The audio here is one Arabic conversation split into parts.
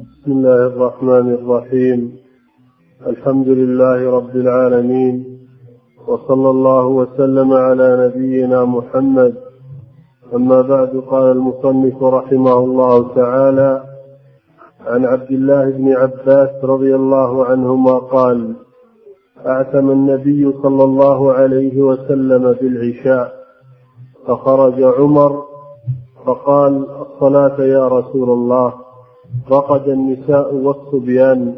بسم الله الرحمن الرحيم. الحمد لله رب العالمين. وصلى الله وسلم على نبينا محمد. أما بعد قال المصنف رحمه الله تعالى عن عبد الله بن عباس رضي الله عنهما قال أعتم النبي صلى الله عليه وسلم بالعشاء فخرج عمر فقال الصلاة يا رسول الله. رقد النساء والصبيان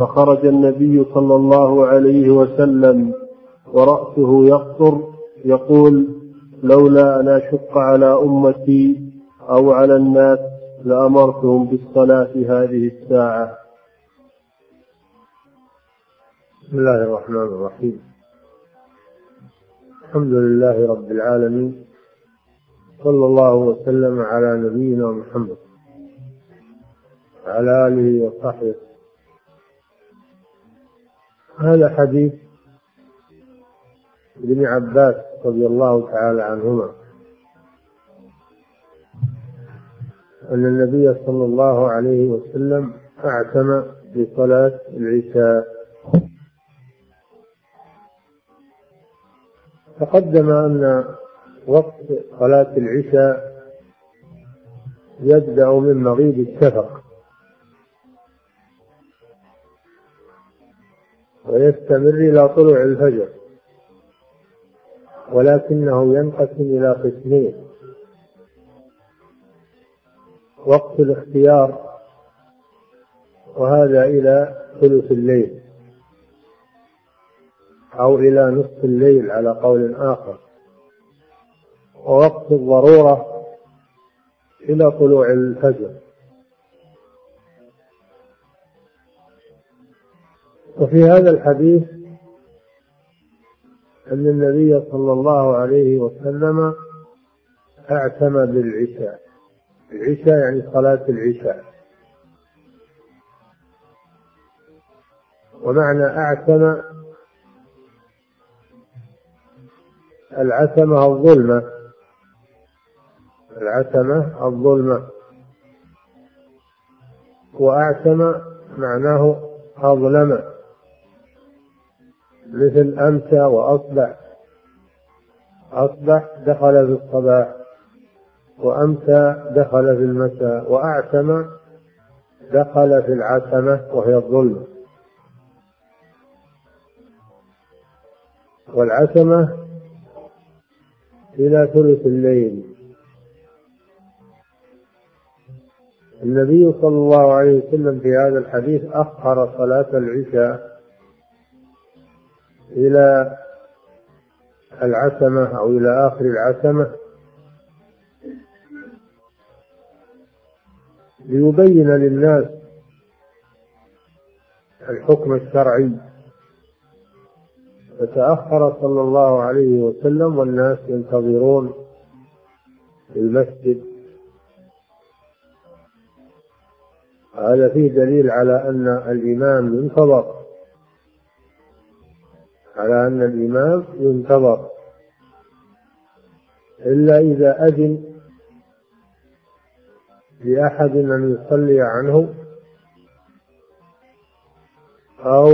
فخرج النبي صلى الله عليه وسلم ورأسه يقطر يقول لولا أن أشق على أمتي أو على الناس لأمرتهم بالصلاة هذه الساعة. بسم الله الرحمن الرحيم. الحمد لله رب العالمين صلى الله وسلم على نبينا محمد. وعلى آله وصحبه. هذا حديث ابن عباس رضي الله تعالى عنهما. أن النبي صلى الله عليه وسلم أعتم بصلاة العشاء. تقدم أن وقت صلاة العشاء يبدأ من مغيب الشفق. ويستمر إلى طلوع الفجر. ولكنه ينقسم إلى قسمين. وقت الاختيار وهذا إلى ثلث الليل. أو إلى نصف الليل على قول آخر. ووقت الضرورة إلى طلوع الفجر. وفي هذا الحديث أن النبي صلى الله عليه وسلم أعتم بالعشاء. العشاء يعني صلاة العشاء. ومعنى أعتم العتمة الظلمة. العتمة الظلمة. وأعتم معناه أظلم. مثل أمسى وأصبح أصبح دخل في الصباح وأمسى دخل في المساء وأعتم دخل في العتمة وهي الظلمة والعتمة إلى ثلث الليل. النبي صلى الله عليه وسلم في هذا الحديث أخر صلاة العشاء. إلى العتمة أو إلى آخر العتمة ليبين للناس الحكم الشرعي. فتأخر صلى الله عليه وسلم والناس ينتظرون في المسجد. هذا فيه دليل على أن الإمام ينتظر. على أن الإمام ينتظر. إلا إذا أذن لأحد أن يصلي عنه أو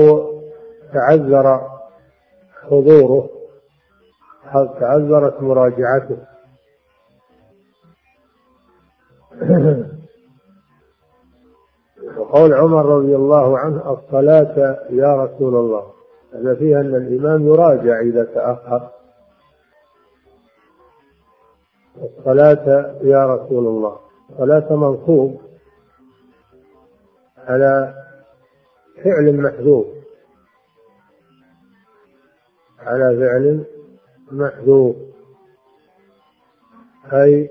تعذر حضوره أو تعذرت مراجعته. وقول عمر رضي الله عنه الصلاة يا رسول الله. هذا فيها أن الإمام يراجع إذا تأخر. الصلاة يا رسول الله. صلاة منصوب على فعل محذوف. على فعل محذوف. أي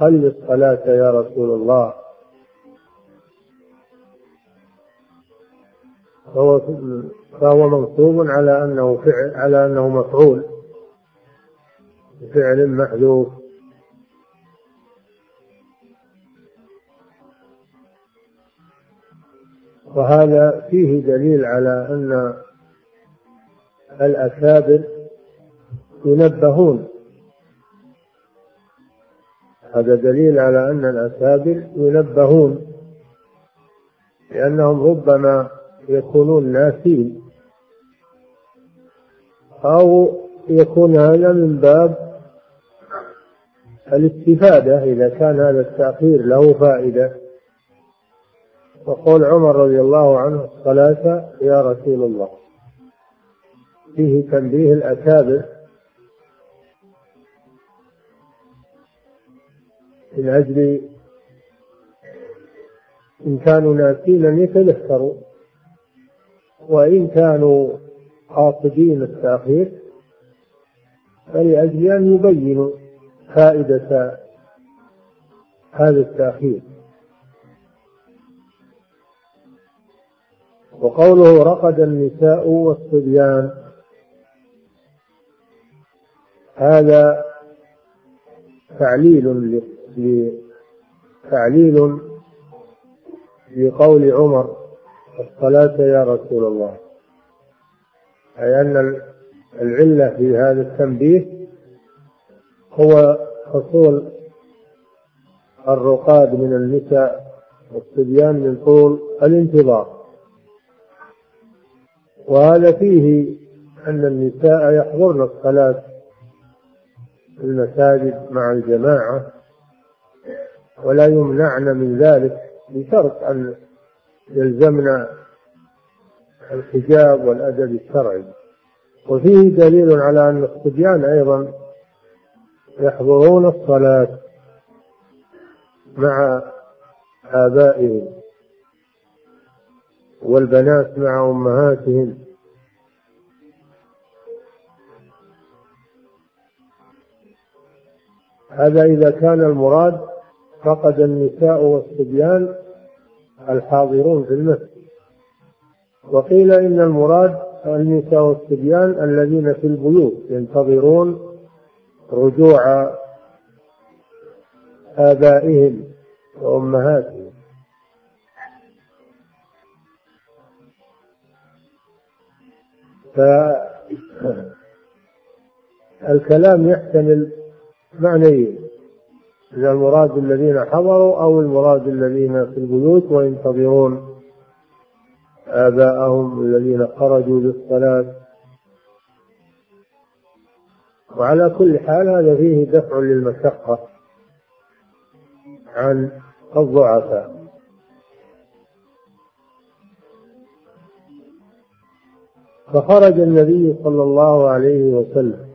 صل الصلاة يا رسول الله. فهو فهو منصوب على أنه فعل على أنه مفعول. بفعل محذوف. وهذا فيه دليل على أن الأكابر ينبهون. هذا دليل على أن الأكابر ينبهون. لأنهم ربما يكونون ناسين أو يكون هذا من باب الاستفادة إذا كان هذا التأخير له فائدة. وقول عمر رضي الله عنه الصلاة يا رسول الله. فيه تنبيه الأكابر. من أجل إن كانوا ناسين أن يتذكروا وإن كانوا قاصدين التأخير فلأجل أن يبينوا فائدة هذا التأخير. وقوله رقد النساء والصبيان هذا تعليل تعليل لقول عمر الصلاة يا رسول الله. أي أن العلة في هذا التنبيه هو حصول الرقاد من النساء والصبيان من طول الانتظار. وهذا فيه أن النساء يحضرن الصلاة في المساجد مع الجماعة ولا يمنعن من ذلك بشرط أن يلزمنا الحجاب والأدب الشرعي. وفيه دليل على أن الصبيان أيضا يحضرون الصلاة مع آبائهم والبنات مع أمهاتهن هذا إذا كان المراد فقد النساء والصبيان الحاضرون في المسجد. وقيل إن المراد النساء والصبيان الذين في البيوت ينتظرون رجوع آبائهم وأمهاتهم. فالكلام يحتمل معنيين. من المراد الذين حضروا أو المراد الذين في البيوت وينتظرون آباءهم الذين خرجوا للصلاة. وعلى كل حال هذا فيه دفع للمشقة عن الضعفاء. فخرج النبي صلى الله عليه وسلم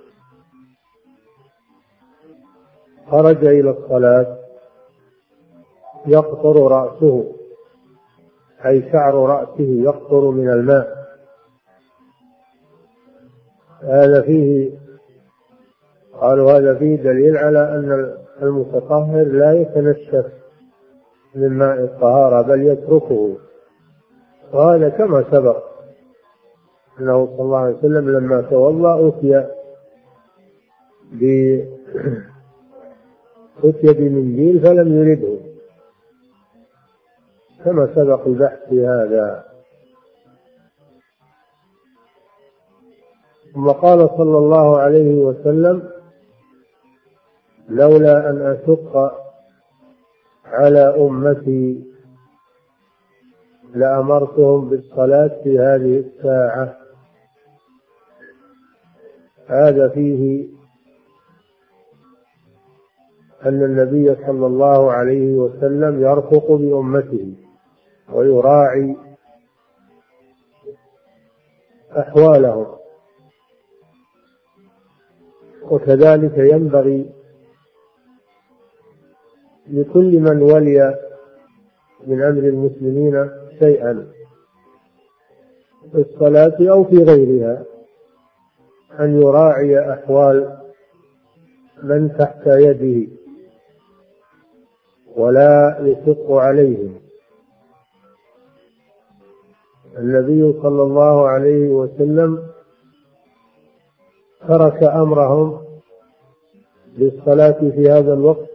خرج إلى الصلاة يقطر رأسه أي شعر رأسه يقطر من الماء. هذا فيه قالوا هذا فيه دليل على أن المتطهر لا يتنشف من ماء الطهارة بل يتركه. وهذا كما سبق أنه صلى الله عليه وسلم لما توضأ أتي أتي بمنديل فلم يرده. كما سبق البحث في هذا. ثم قال صلى الله عليه وسلم لولا أن أشق على أمتي لأمرتهم بالصلاة في هذه الساعة. هذا فيه أن النبي صلى الله عليه وسلم يرفق بأمته ويراعي أحوالهم وكذلك ينبغي لكل من ولي من أمر المسلمين شيئا في الصلاة أو في غيرها أن يراعي أحوال من تحت يده. ولا يشق عليهم. النبي صلى الله عليه وسلم ترك أمرهم بالصلاه في هذا الوقت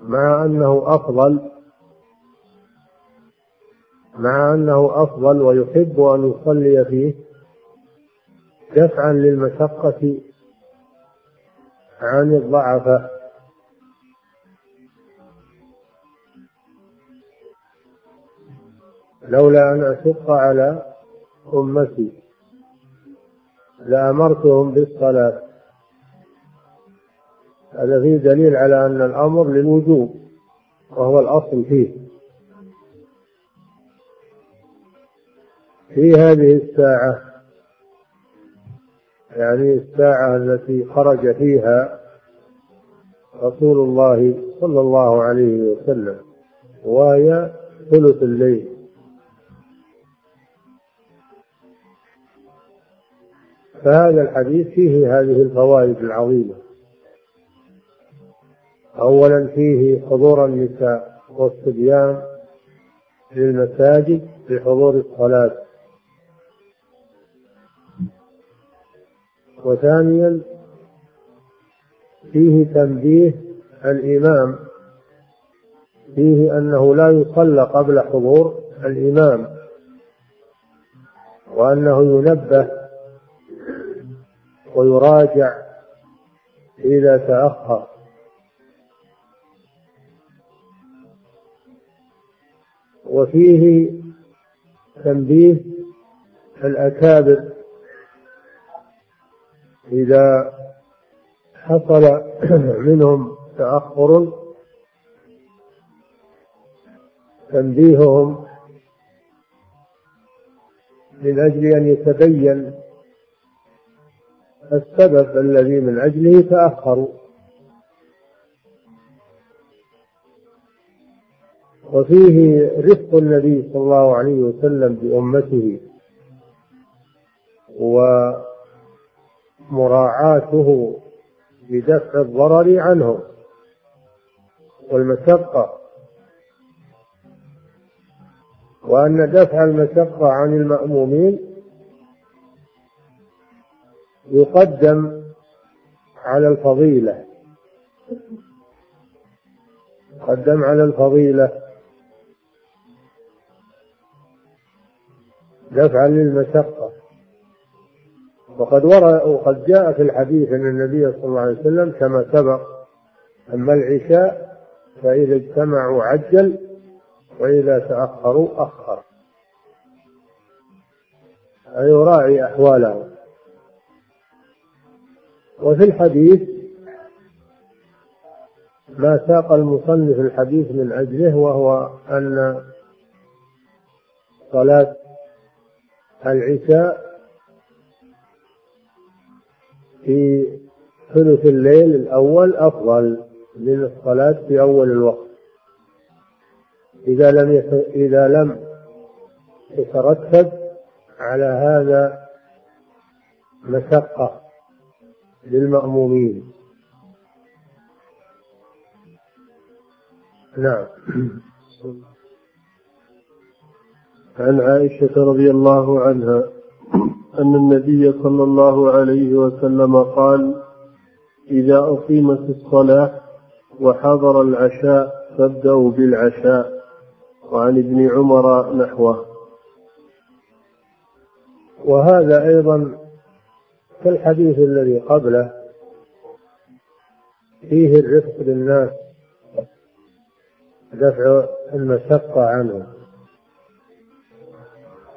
مع أنه أفضل مع أنه أفضل ويحب أن يصلي فيه دفعا للمشقة عن الضعفاء لولا أن أشق على أمتي لأمرتهم بالصلاة. هذا فيه دليل على أن الأمر للوجوب وهو الأصل فيه. في هذه الساعة يعني الساعة التي خرج فيها رسول الله صلى الله عليه وسلم وهي ثلث الليل. فهذا الحديث فيه هذه الفوائد العظيمة. أولا فيه حضور النساء والصبيان للمساجد بحضور الصلاة. وثانيا فيه تنبيه الإمام فيه أنه لا يصلى قبل حضور الإمام وأنه ينبه ويراجع إذا تأخر. وفيه تنبيه الأكابر إذا حصل منهم تأخر تنبيههم من أجل أن يتبين السبب الذي من أجله تأخروا. وفيه رفق النبي صلى الله عليه وسلم بأمته ومراعاته بدفع الضرر عنهم والمشقة. وأن دفع المشقة عن المأمومين يقدم على الفضيلة. يقدم على الفضيلة. دفعا للمشقة. وقد ورد وقد جاء في الحديث أن النبي صلى الله عليه وسلم كما سبق أما العشاء فإذا اجتمعوا عجل وإذا تأخروا أخر. أي يراعي أحوالهم وفي الحديث ما ساق المصنف الحديث من أجله وهو أن صلاة العشاء في ثلث الليل الأول أفضل من الصلاة في أول الوقت. إذا لم إذا لم يترتب على هذا مشقة. للمأمومين. نعم. عن عائشة رضي الله عنها أن النبي صلى الله عليه وسلم قال إذا أقيمت الصلاة وحضر العشاء فابدأوا بالعشاء. وعن ابن عمر نحوه. وهذا أيضا كالحديث الذي قبله فيه الرفق للناس دفع المشقة عنهم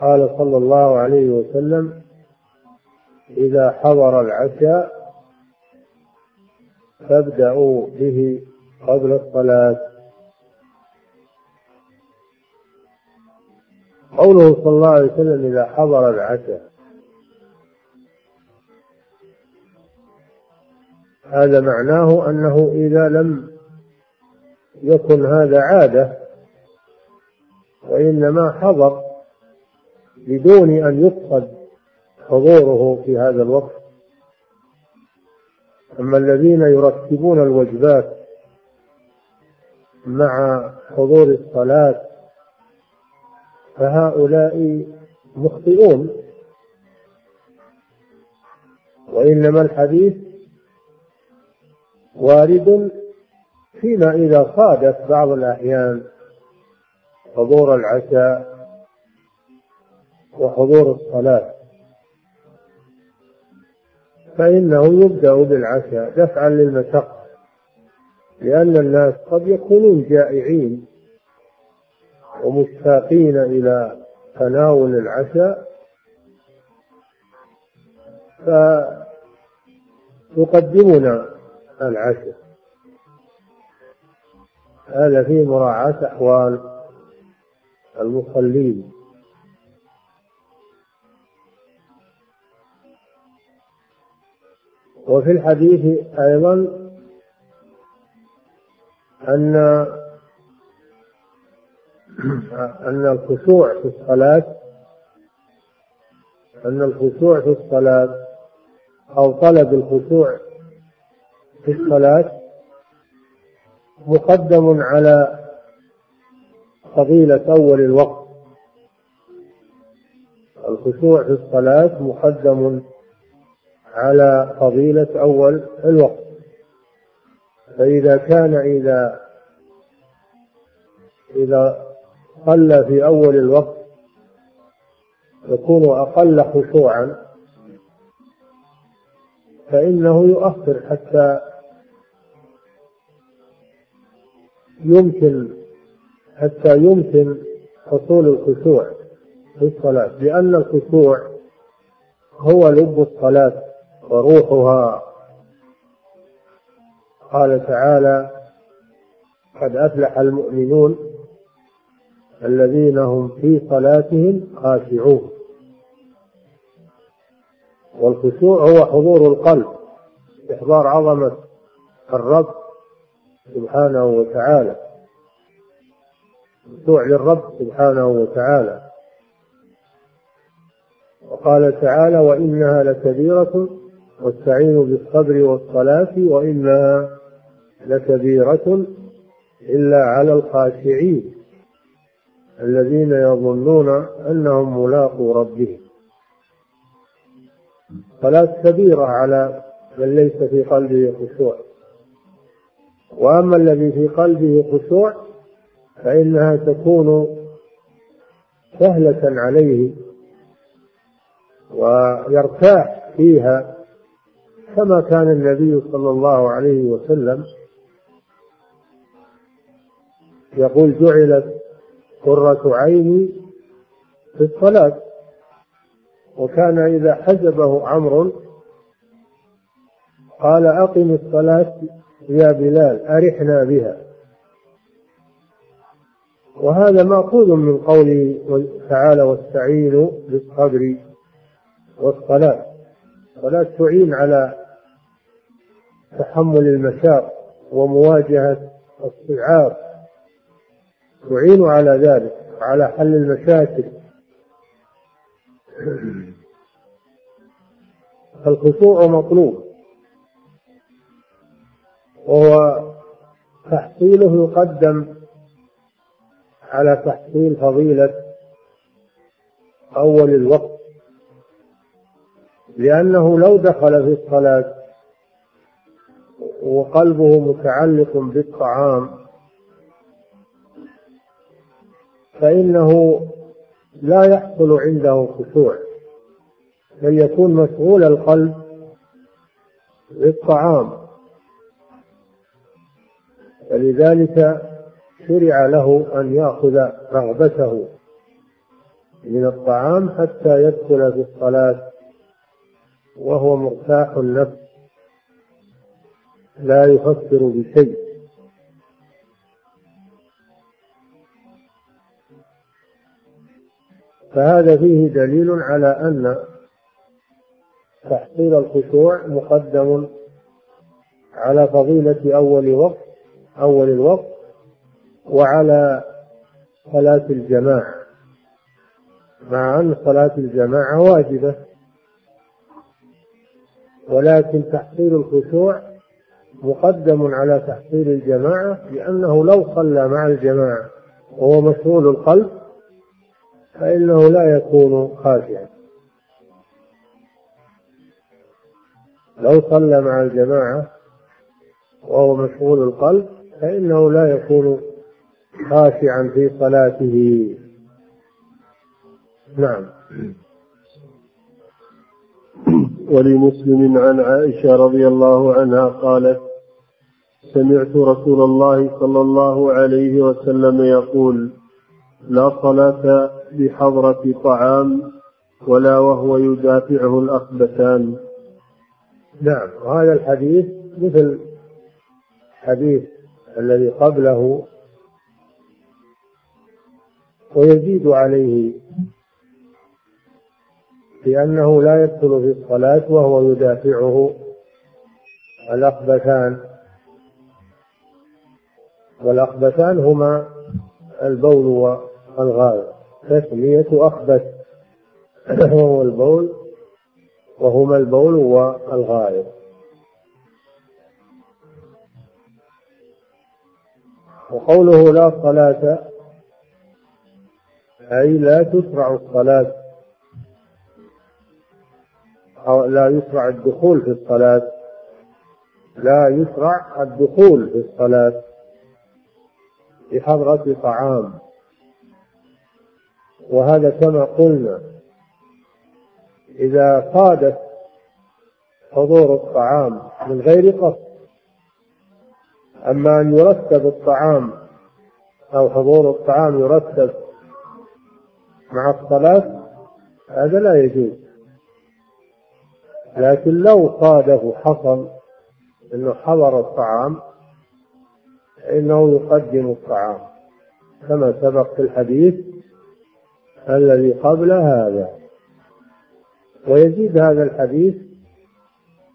قال صلى الله عليه وسلم إذا حضر العشاء فابدأوا به قبل الصلاة. قوله صلى الله عليه وسلم إذا حضر العشاء هذا معناه أنه إذا لم يكن هذا عادة وإنما حضر بدون أن يقصد حضوره في هذا الوقت. أما الذين يرتبون الوجبات مع حضور الصلاة فهؤلاء مخطئون. وإنما الحديث وارد فيما إذا صادف بعض الأحيان حضور العشاء وحضور الصلاة. فإنه يبدأ بالعشاء دفعا للمشقة لأن الناس قد يكونون جائعين ومشتاقين إلى تناول العشاء. فيقدمون العشاء هذا فيه مراعاة أحوال المصلين. وفي الحديث أيضا أن أن الخشوع في الصلاة أن الخشوع في الصلاة أو طلب الخشوع في الصلاة مقدم على فضيلة أول الوقت. الخشوع في الصلاة مقدم على فضيلة أول الوقت. فإذا كان إذا إذا صلى في أول الوقت يكون أقل خشوعا فإنه يؤخر حتى يمكن حتى يمكن حصول الخشوع في الصلاة لأن الخشوع هو لب الصلاة وروحها. قال تعالى قد أفلح المؤمنون الذين هم في صلاتهم خاشعون. والخشوع هو حضور القلب إحضار عظمة الرب سبحانه وتعالى. خشوع للرب سبحانه وتعالى. وقال تعالى وإنها لكبيرة واستعينوا بالصبر والصلاة وإنها لكبيرة إلا على الخاشعين الذين يظنون أنهم ملاقو ربهم. صلاة كبيرة على من ليس في قلبه خشوع. وأما الذي في قلبه خشوع فإنها تكون سهلة عليه ويرتاح فيها كما كان النبي صلى الله عليه وسلم يقول جعلت قرة عيني في الصلاة. وكان إذا حجبه عمرو قال أقم الصلاة يا بلال أرحنا بها. وهذا مأخوذ من قوله تعالى واستعينوا بالصبر والصلاة. الصلاة تعين على تحمل المشاق ومواجهة الصعاب. تعين على ذلك على حل المشاكل. فالخشوع مطلوب. وهو تحصيله يقدم على تحصيل فضيلة أول الوقت لأنه لو دخل في الصلاة وقلبه متعلق بالطعام فإنه لا يحصل عنده خشوع بل يكون مشغول القلب بالطعام فلذلك شرع له أن يأخذ رغبته من الطعام حتى يدخل في الصلاة وهو مرتاح النفس لا يفكر بشيء. فهذا فيه دليل على أن تحصيل الخشوع مقدم على فضيلة أول وقت أول الوقت وعلى صلاة الجماعة. مع أن صلاة الجماعة واجبة. ولكن تحصيل الخشوع مقدم على تحصيل الجماعة لأنه لو صلى مع الجماعة وهو مشغول القلب فإنه لا يكون خاشعا. لو صلى مع الجماعة وهو مشغول القلب فإنه لا يكون خاشعا في صلاته. نعم. ولمسلم عن عائشة رضي الله عنها قالت سمعت رسول الله صلى الله عليه وسلم يقول لا صلاة بحضرة طعام ولا وهو يدافعه الأخبثان. نعم. وهذا الحديث مثل الحديث الذي قبله ويزيد عليه لأنه لا يدخل في الصلاة وهو يدافعه الأخبثان. والأخبثان هما البول والغائط تسمية أخبث. وهو البول وهما البول والغائط وقوله لا صلاة أي لا تشرع الصلاة. أو لا يشرع الدخول في الصلاة. لا يشرع الدخول في الصلاة. بحضرة طعام. وهذا كما قلنا إذا صادف حضور الطعام من غير قصد أما أن يرتب الطعام أو حضور الطعام يرتب مع الصلاة هذا لا يجوز. لكن لو صادف حصل أنه حضر الطعام فإنه يقدم الطعام. كما سبق في الحديث الذي قبل هذا. ويزيد هذا الحديث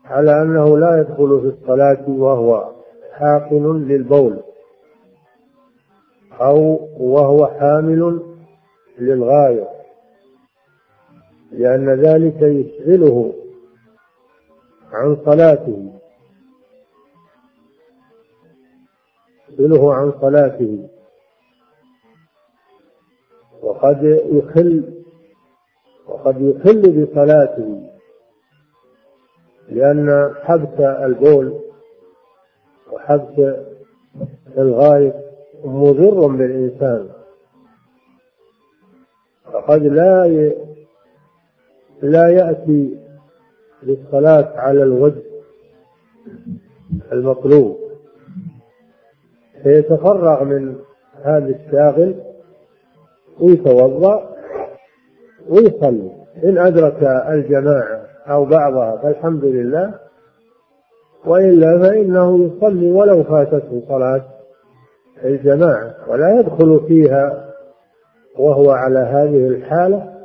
على أنه لا يدخل في الصلاة وهو حاقن للبول أو وهو حامل للغاية لأن ذلك يشغله عن صلاته. يشغله عن صلاته. وقد يخل وقد يخل بصلاته لأن حبس البول وحبس الغاية مضر بالإنسان. فقد لا ي... لا يأتي للصلاة على الوجه المطلوب. فيتفرغ من هذا الشاغل ويتوضأ ويصلي. إن أدرك الجماعة أو بعضها فالحمد لله وإلا فإنه يصلي ولو فاتته صلاة الجماعة ولا يدخل فيها وهو على هذه الحالة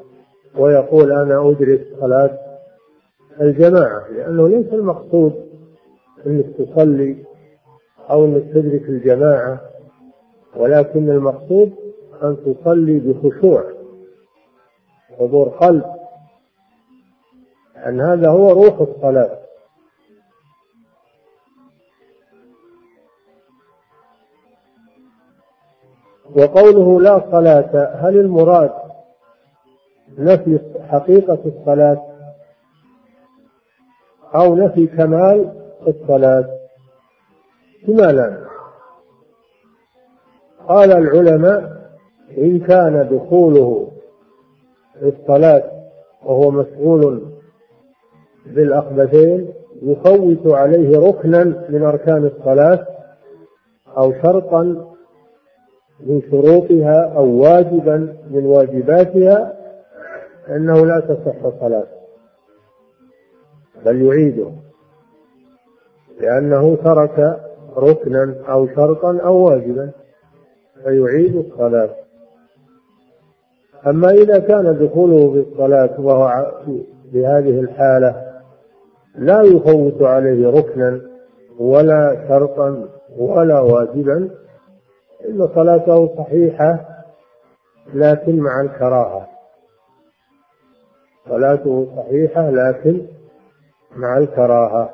ويقول أنا أدرك صلاة الجماعة لأنه ليس المقصود أنك تصلي أو أنك تدرك الجماعة ولكن المقصود أن تصلي بخشوع حضور قلب أن هذا هو روح الصلاة. وقوله لا صلاة هل المراد نفي حقيقة الصلاة أو نفي كمال الصلاة؟ كما لا. قال العلماء إن كان دخوله الصلاة وهو مشغول بالأخبثين يفوت عليه ركنا من أركان الصلاة أو شرطا من شروطها أو واجبا من واجباتها فإنه لا تصح صلاته بل يعيده لأنه ترك ركنا أو شرطا أو واجبا فيعيد الصلاة. أما إذا كان دخوله في الصلاة وهو بهذه الحالة لا يفوت عليه ركنا ولا شرطا ولا واجبا إن صلاته صحيحة لكن مع الكراهة. صلاته صحيحة لكن مع الكراهة.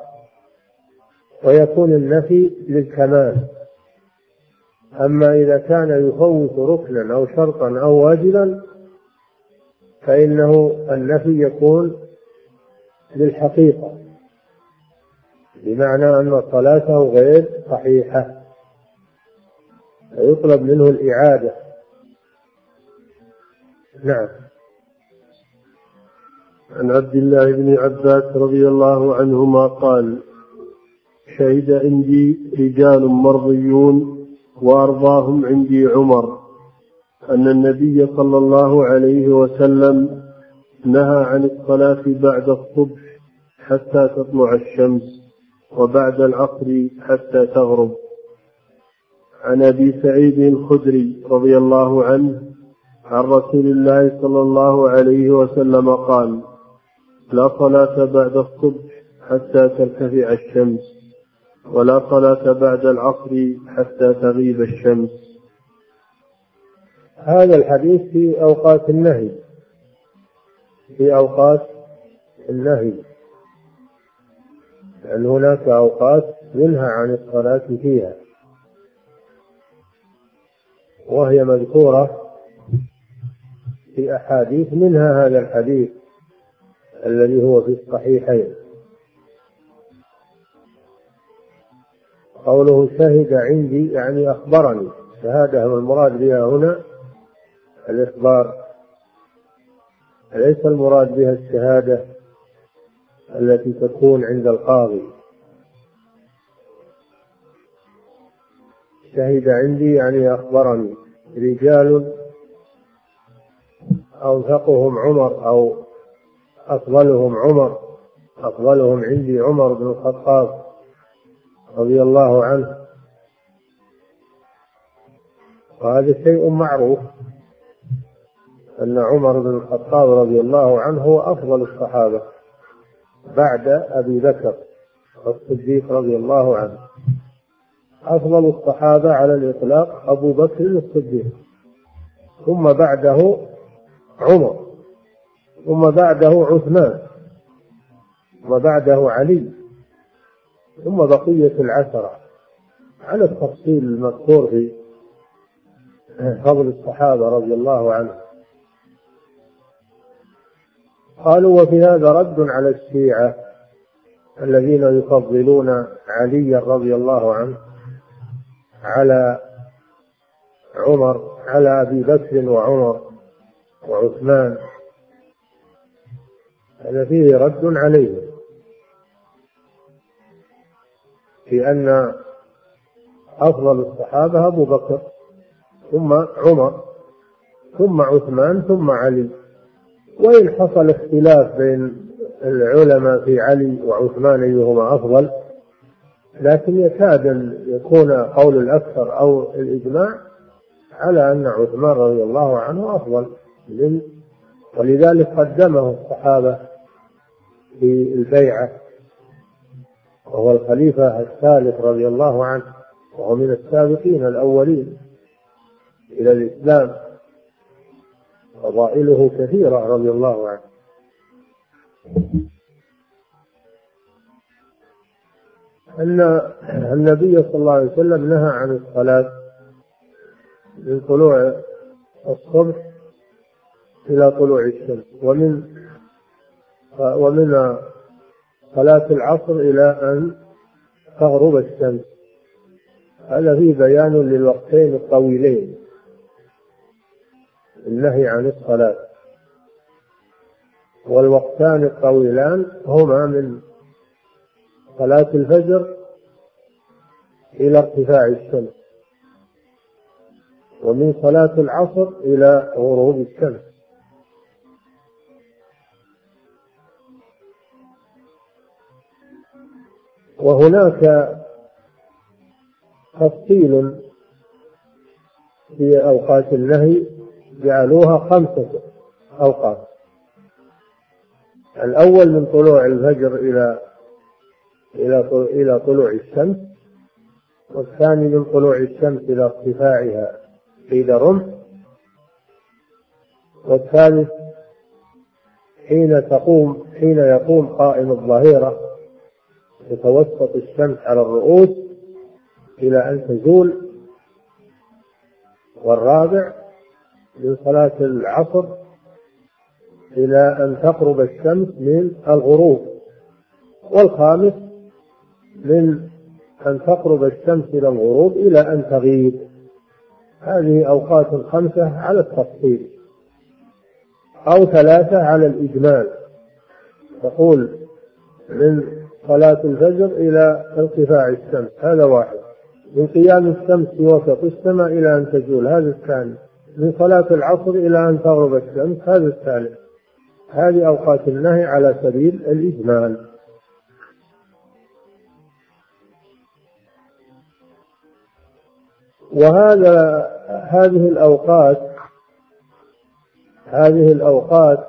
ويكون النفي للكمال. أما إذا كان يفوت ركنا أو شرطا أو واجبا فإنه النفي يكون للحقيقة. بمعنى أن صلاته غير صحيحة. فيطلب منه الإعادة. نعم. عن عبد الله بن عباس رضي الله عنهما قال شهد عندي رجال مرضيون وأرضاهم عندي عمر أن النبي صلى الله عليه وسلم نهى عن الصلاة بعد الصبح حتى تطلع الشمس وبعد العصر حتى تغرب. عن أبي سعيد الخدري رضي الله عنه عن رسول الله صلى الله عليه وسلم قال لا صلاة بعد الصبح حتى ترتفع الشمس ولا صلاة بعد العصر حتى تغيب الشمس. هذا الحديث في أوقات النهي في أوقات النهي. لأن هناك أوقات ينهى عن الصلاة فيها. وهي مذكورة في أحاديث منها هذا الحديث الذي هو في الصحيحين. قوله شهد عندي يعني أخبرني شهادة المراد بها هنا الإخبار. ليس المراد بها الشهادة التي تكون عند القاضي؟ شهد عندي يعني أخبرني. رجال أوثقهم عمر أو أفضلهم عمر أفضلهم عندي عمر بن الخطاب رضي الله عنه. وهذا شيء معروف أن عمر بن الخطاب رضي الله عنه هو أفضل الصحابة بعد أبي بكر الصديق رضي الله عنه. أفضل الصحابة على الإطلاق أبو بكر الصديق. ثم بعده عمر. ثم بعده عثمان. ثم بعده علي. ثم بقية العشرة. على التفصيل المذكور في فضل الصحابة رضي الله عنهم. قالوا وفي هذا رد على الشيعة الذين يفضلون عليا رضي الله عنه على عمر على أبي بكر وعمر وعثمان. هذا فيه رد عليهم. في أن أفضل الصحابة أبو بكر ثم عمر ثم عثمان ثم علي. وإن حصل اختلاف بين العلماء في علي وعثمان أيهما أفضل لكن يكاد أن يكون قول الأكثر أو الإجماع على أن عثمان رضي الله عنه أفضل ولذلك قدمه الصحابة في البيعة وهو الخليفة الثالث رضي الله عنه وهو من السابقين الأولين إلى الإسلام فضائله كثيرة رضي الله عنه. أن النبي صلى الله عليه وسلم نهى عن الصلاة من طلوع الصبح إلى طلوع الشمس ومن ومن صلاة العصر إلى أن تغرب الشمس. هذا فيه بيان للوقتين الطويلين النهي عن الصلاة. والوقتان الطويلان هما من صلاة الفجر إلى ارتفاع الشمس ومن صلاة العصر إلى غروب الشمس. وهناك تفصيل في أوقات النهي جعلوها خمسة أوقات. الأول من طلوع الفجر إلى إلى إلى طلوع الشمس والثاني من طلوع الشمس إلى ارتفاعها قيل رمح والثالث حين تقوم حين يقوم قائم الظهيرة تتوسط الشمس على الرؤوس إلى أن تزول والرابع من صلاة العصر إلى أن تقرب الشمس من الغروب والخامس من أن تقرب الشمس إلى الغروب إلى أن تغيب. هذه أوقات خمسة على التفصيل. أو ثلاثة على الإجمال. تقول من صلاة الفجر إلى ارتفاع الشمس. هذا واحد. من قيام الشمس في وسط السماء إلى أن تزول. هذا الثاني. من صلاة العصر إلى أن تغرب الشمس. هذا الثالث. هذه أوقات النهي على سبيل الإجمال. وهذا هذه الأوقات هذه الأوقات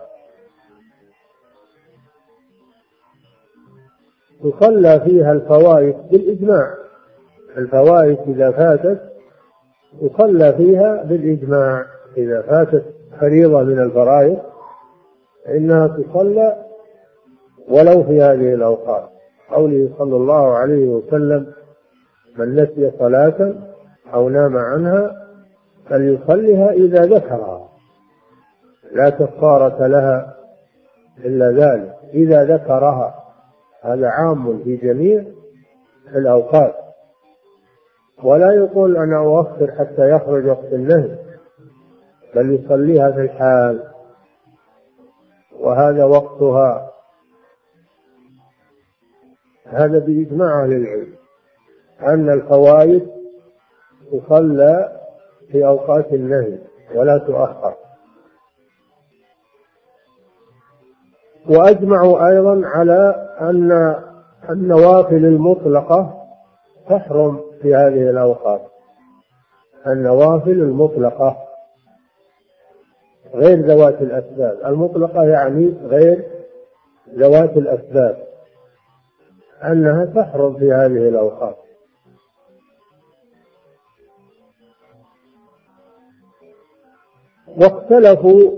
تصلى فيها الفوائد بالإجماع. الفوائد إذا فاتت يصلى فيها بالإجماع. إذا فاتت فريضة من الفرائض فإنها تصلى ولو في هذه الأوقات. قوله صلى الله عليه وسلم من نسي صلاة أو نام عنها فليصلها إذا ذكرها. لا كفارة لها إلا ذلك. إذا ذكرها هذا عام في جميع الأوقات. ولا يقول أنا أؤخر حتى يخرج وقت النهي بل يصليها في الحال. وهذا وقتها. هذا بإجماع أهل العلم أن الفوائد تصلى في أوقات النهي ولا تؤخر. وأجمعوا أيضا على أن النوافل المطلقة تحرم في هذه الأوقات. النوافل المطلقة غير ذوات الأسباب. المطلقة يعني غير ذوات الأسباب. أنها تحرم في هذه الأوقات. واختلفوا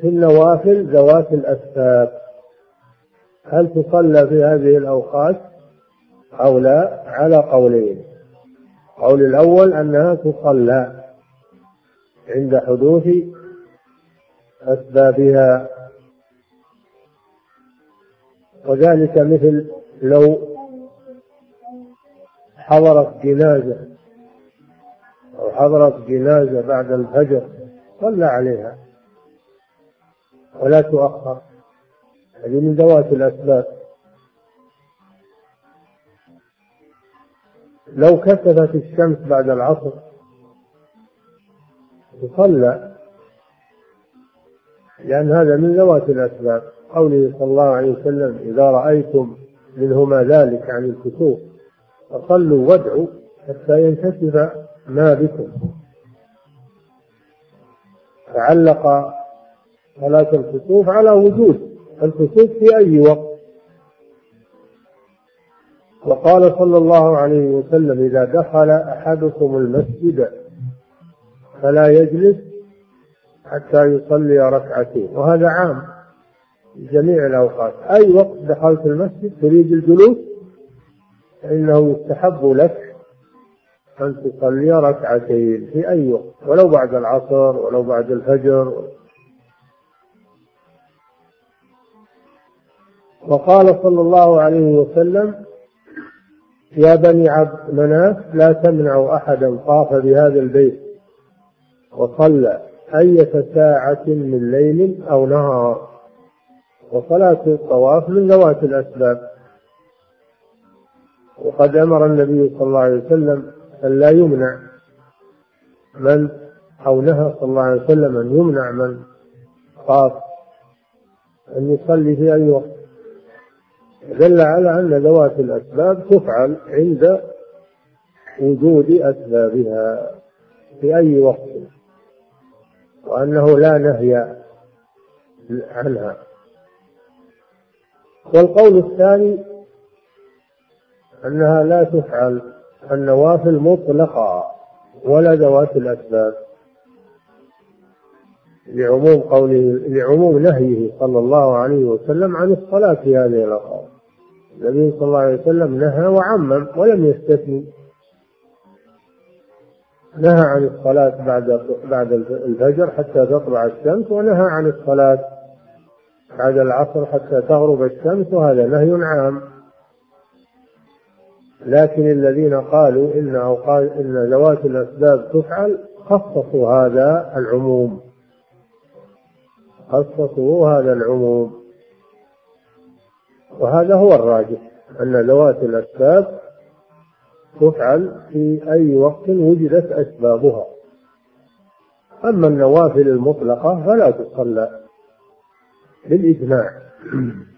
في النوافل ذوات الأسباب. هل تصلى في هذه الأوقات أو لا؟ على قولين. القول الأول أنها تصلى عند حدوث أسبابها. وذلك مثل لو حضرت جنازة أو حضرت جنازة بعد الفجر. صلى عليها. ولا تؤخر. هذه من ذوات الأسباب. لو كسفت الشمس بعد العصر تصلى. لأن هذا من ذوات الأسباب. قوله صلى الله عليه وسلم إذا رأيتم منهما ذلك عن الكسوف فصلوا وادعوا حتى ينكسف ما بكم. فعلق صلاة الكسوف على وجود الكسوف في أي وقت. وقال صلى الله عليه وسلم إذا دخل أحدكم المسجد فلا يجلس حتى يصلي ركعتين وهذا عام في جميع الأوقات. أي وقت دخلت المسجد تريد الجلوس؟ فإنه يستحب لك أن تصلي ركعتين في أي وقت ولو بعد العصر ولو بعد الفجر. وقال صلى الله عليه وسلم يا بني عبد مناف لا تمنعوا أحدا طاف بهذا البيت وصلى أية ساعة من ليل أو نهار. وصلاة الطواف من ذوات الأسباب. وقد أمر النبي صلى الله عليه وسلم أن لا يمنع من أو نهى صلى الله عليه وسلم أن يمنع من طاف أن يصلي في أي وقت. دل على أن ذوات الأسباب تفعل عند وجود أسبابها في أي وقت وأنه لا نهي عنها. والقول الثاني أنها لا تفعل النوافل مطلقة ولا ذوات الأسباب لعموم قوله لعموم نهيه صلى الله عليه وسلم عن الصلاة في هذه الأوقات. النبي صلى الله عليه وسلم نهى وعمم ولم يستثني. نهى عن الصلاة بعد بعد الفجر حتى تطلع الشمس ونهى عن الصلاة بعد العصر حتى تغرب الشمس وهذا نهي عام. لكن الذين قالوا إن أوقات إن ذوات الأسباب تفعل خصصوا هذا العموم. خصصوا هذا العموم. وهذا هو الراجح أن ذوات الأسباب تفعل في أي وقت وجدت أسبابها. أما النوافل المطلقة فلا تصلى بالإجماع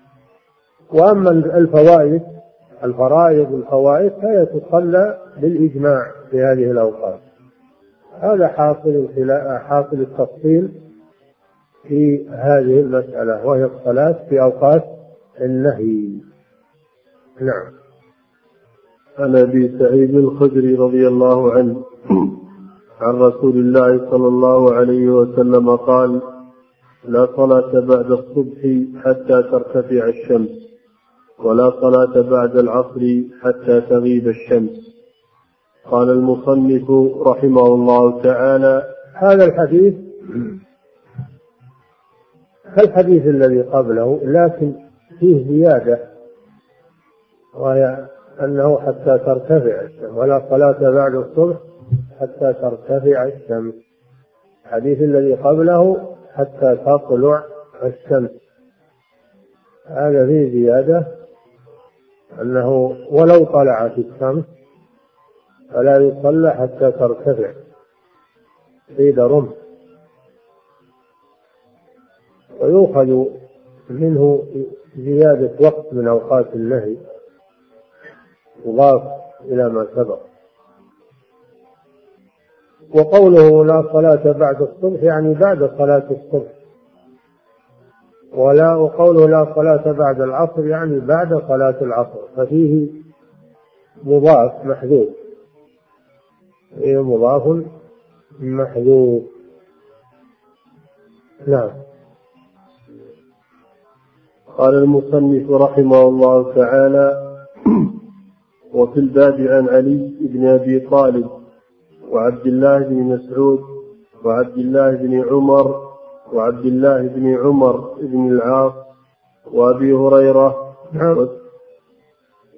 وأما الفوائد الفرائض والفوائد فهي تصلى بالإجماع في هذه الأوقات. هذا حاصل حاصل التفصيل في هذه المسألة وهي الصلاة في أوقات النهي. نعم. عن أبي سعيد الخدري رضي الله عنه عن رسول الله صلى الله عليه وسلم قال لا صلاة بعد الصبح حتى ترتفع الشمس. ولا صلاة بعد العصر حتى تغيب الشمس. قال المصنف رحمه الله تعالى هذا الحديث كالحديث الذي قبله لكن فيه زيادة وهي أنه حتى ترتفع الشمس ولا صلاة بعد الصبح حتى ترتفع الشمس. الحديث الذي قبله حتى تطلع الشمس. هذا فيه زيادة أنه ولو طلعت الشمس فلا يصلى حتى ترتفع. قيد رمح ويؤخذ منه زيادة وقت من أوقات النهي. يضاف إلى ما سبق. وقوله لا صلاة بعد الصبح يعني بعد صلاة الصبح. ولا وقوله لا صلاة بعد العصر يعني بعد صلاة العصر ففيه مضاف محذوف. فيه مضاف محذوف. نعم. قال المصنف رحمه الله تعالى وفي الباب عن علي بن أبي طالب وعبد الله بن مسعود وعبد الله بن عمر وعبد الله بن عمر بن العاص وأبي هريرة نعم.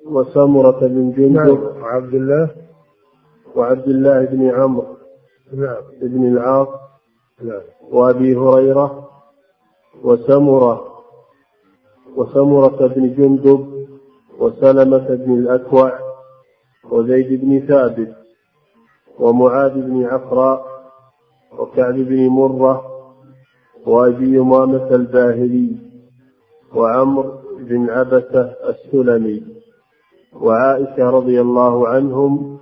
وسمرة بن جندب نعم. وعبد الله. وعبد الله بن عمرو نعم. بن العاص نعم. وأبي هريرة وسمره وسمره بن جندب وسلمة بن الأكوع وزيد بن ثابت ومعاذ بن عفراء وكعب بن مرة وأبي أمامة الباهلي وعمرو بن عبسة السلمي وعائشة رضي الله عنهم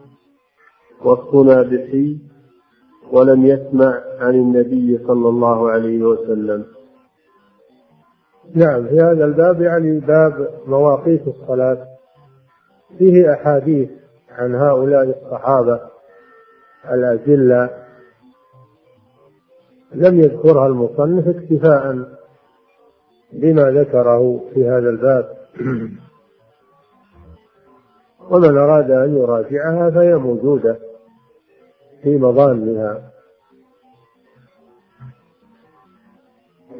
والصنابحي ولم يسمع عن النبي صلى الله عليه وسلم. نعم في هذا الباب يعني باب مواقيت الصلاة. فيه أحاديث عن هؤلاء الصحابة الأجلة لم يذكرها المصنف اكتفاء بما ذكره في هذا الباب. ومن أراد أن يراجعها فهي موجودة في مظانها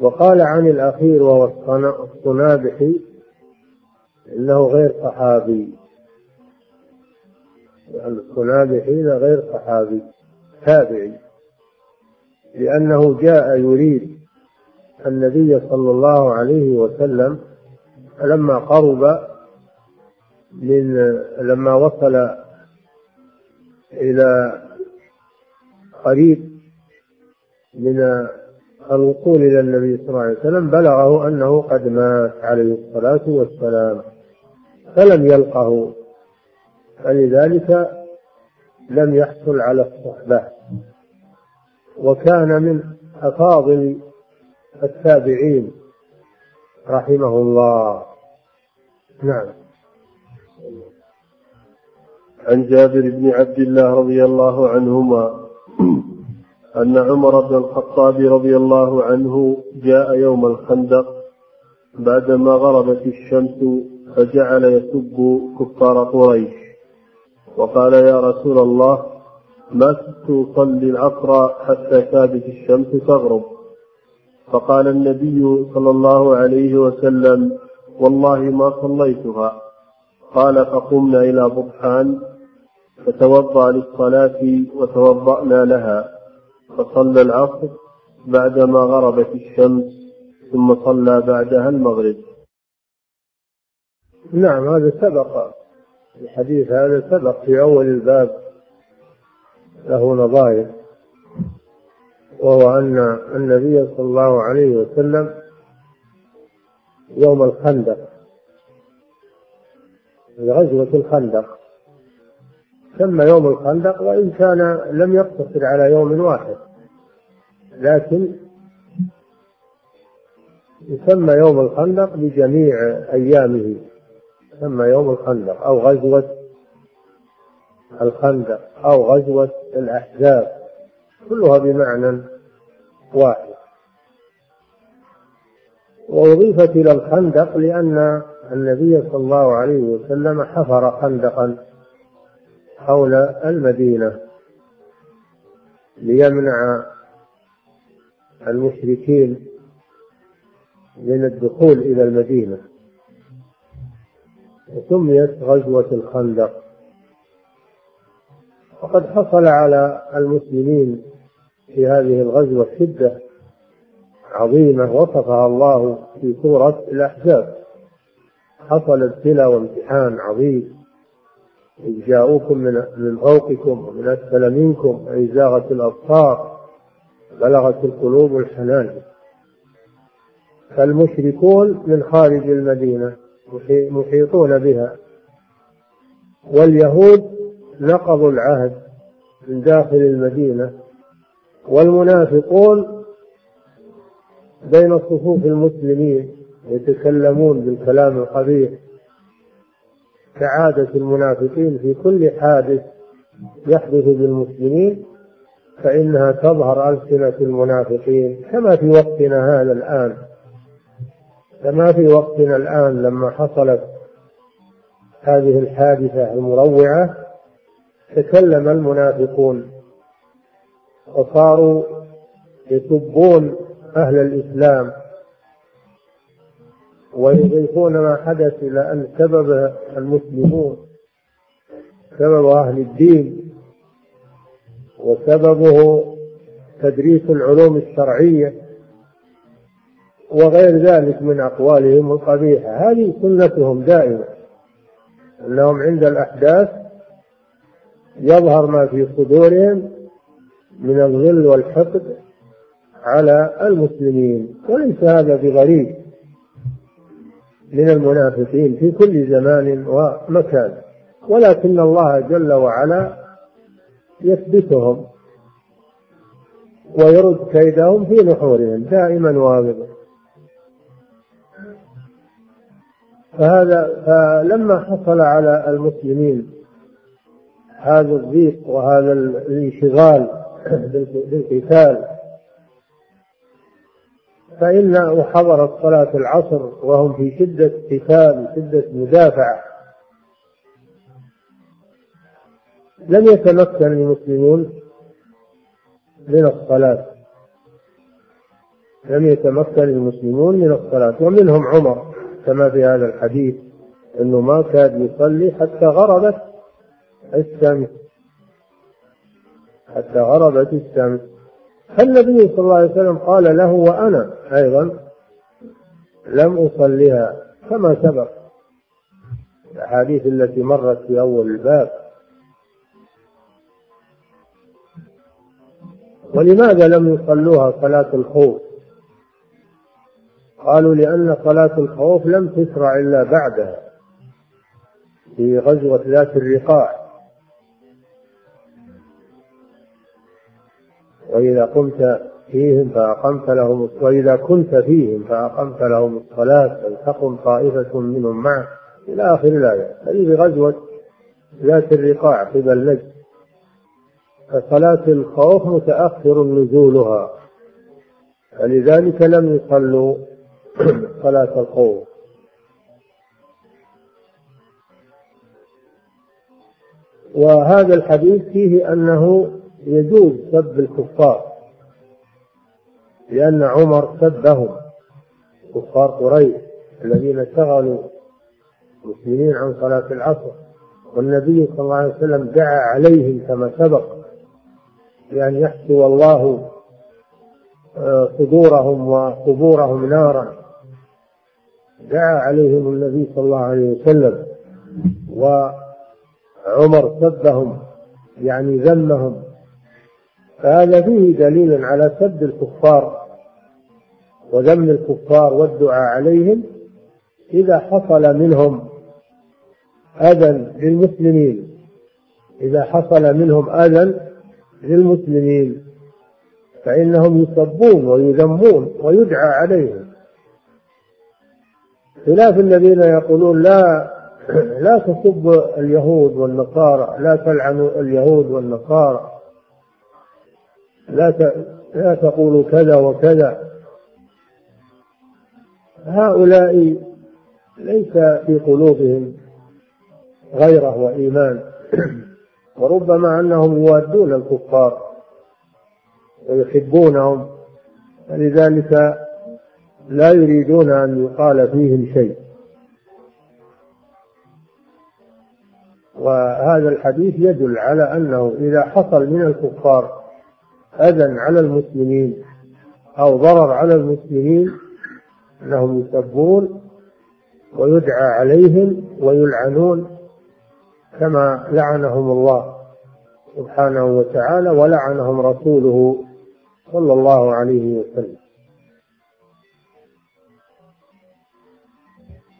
وقال عن الأخير وهو الصنابحي إنه غير صحابي. الصنابحي غير صحابي تابعي. لأنه جاء يريد النبي صلى الله عليه وسلم لما قرب من لما وصل إلى قريب من الوصول إلى النبي صلى الله عليه وسلم بلغه أنه قد مات عليه الصلاة والسلام فلم يلقه فلذلك لم يحصل على الصحبة. وكان من أفاضل التابعين رحمه الله. نعم. عن جابر بن عبد الله رضي الله عنهما أن عمر بن الخطاب رضي الله عنه جاء يوم الخندق بعدما غربت الشمس فجعل يسب كفار قريش. وقال يا رسول الله ما كنت أصلي العصر حتى كادت الشمس تغرب. فقال النبي صلى الله عليه وسلم والله ما صليتها. قال فقمنا إلى بطحان فتوضأ للصلاة وتوضأنا لها. فصلى العصر بعدما غربت الشمس ثم صلى بعدها المغرب. نعم هذا سبق. الحديث هذا سبق في أول الباب. له نظائر وهو أن النبي صلى الله عليه وسلم يوم الخندق في غزوة الخندق. سمى يوم الخندق وإن كان لم يقتصر على يوم واحد لكن يسمى يوم الخندق بجميع أيامه يسمى يوم الخندق أو غزوة الخندق أو غزوة الأحزاب كلها بمعنى واحد. وأضيفت إلى الخندق لأن النبي صلى الله عليه وسلم حفر خندقا حول المدينة ليمنع المشركين من الدخول إلى المدينة. وسميت غزوة الخندق. وقد حصل على المسلمين في هذه الغزوة شدة عظيمة وصفها الله في سورة الأحزاب. حصل ابتلاء وامتحان عظيم. إذ جاءوكم من من فوقكم ومن أسفل منكم أي زاغت الأبصار بلغت القلوب الحنان. فالمشركون من خارج المدينة محيطون بها. واليهود نقضوا العهد من داخل المدينة والمنافقون بين صفوف المسلمين يتكلمون بالكلام القبيح كعادة المنافقين في كل حادث يحدث بالمسلمين فإنها تظهر ألسنة المنافقين كما في وقتنا هذا الآن. كما في وقتنا الآن لما حصلت هذه الحادثة المروعة تكلم المنافقون وصاروا يسبون أهل الإسلام ويضيفون ما حدث إلى أن سبب المسلمون سبب أهل الدين وسببه تدريس العلوم الشرعية وغير ذلك من أقوالهم القبيحة. هذه سنتهم دائما أنهم عند الأحداث يظهر ما في صدورهم من الغل والحقد على المسلمين وليس هذا بغريب من المنافقين في كل زمان ومكان ولكن الله جل وعلا يثبتهم ويرد كيدهم في نحورهم دائما وابدا فهذا فلما حصل على المسلمين هذا الضيق وهذا الانشغال بالقتال. فإن حضرت صلاة العصر وهم في شدة قتال شدة مدافعة. لم يتمكن المسلمون من الصلاة. لم يتمكن المسلمون من الصلاة. ومنهم عمر كما في هذا الحديث أنه ما كاد يصلي حتى غربت الشمس حتى غربت الشمس فالنبي صلى الله عليه وسلم قال له وأنا أيضا لم أصلها كما سبق. الأحاديث التي مرت في أول الباب. ولماذا لم يصلوها صلاة الخوف؟ قالوا لأن صلاة الخوف لم تشرع إلا بعدها في غزوة ذات الرقاع. وإذا قمت فيهم فأقمت لهم وإذا كنت فيهم فأقمت لهم الصلاة فلتقم طائفة منهم معك. إلى آخر الآية. هذه غزوة ذات الرقاع قبل نجد فصلاة الخوف متأخر نزولها. فلذلك لم يصلوا صلاة الخوف. وهذا الحديث فيه أنه يجوز سب الكفار لأن عمر سبهم كفار قريش الذين شغلوا المسلمين عن صلاة العصر. والنبي صلى الله عليه وسلم دعا عليهم كما سبق بأن يحشو الله آه، صدورهم وقبورهم نارا. دعا عليهم النبي صلى الله عليه وسلم وعمر سبهم يعني ذمهم. فهذا فيه دليل على سد الكفار وذم الكفار والدعاء عليهم إذا حصل منهم أذى للمسلمين. إذا حصل منهم أذى للمسلمين. فإنهم يسبون ويذمون ويدعى عليهم. خلاف الذين يقولون لا لا تسبوا اليهود والنصارى لا تلعنوا اليهود والنصارى. لا لا تقولوا كذا وكذا. هؤلاء ليس في قلوبهم غيرة وإيمان. وربما أنهم يوادون الكفار ويحبونهم فلذلك لا يريدون أن يقال فيهم شيء. وهذا الحديث يدل على أنه إذا حصل من الكفار أذى على المسلمين أو ضرر على المسلمين أنهم يسبون ويدعى عليهم ويلعنون كما لعنهم الله سبحانه وتعالى ولعنهم رسوله صلى الله عليه وسلم.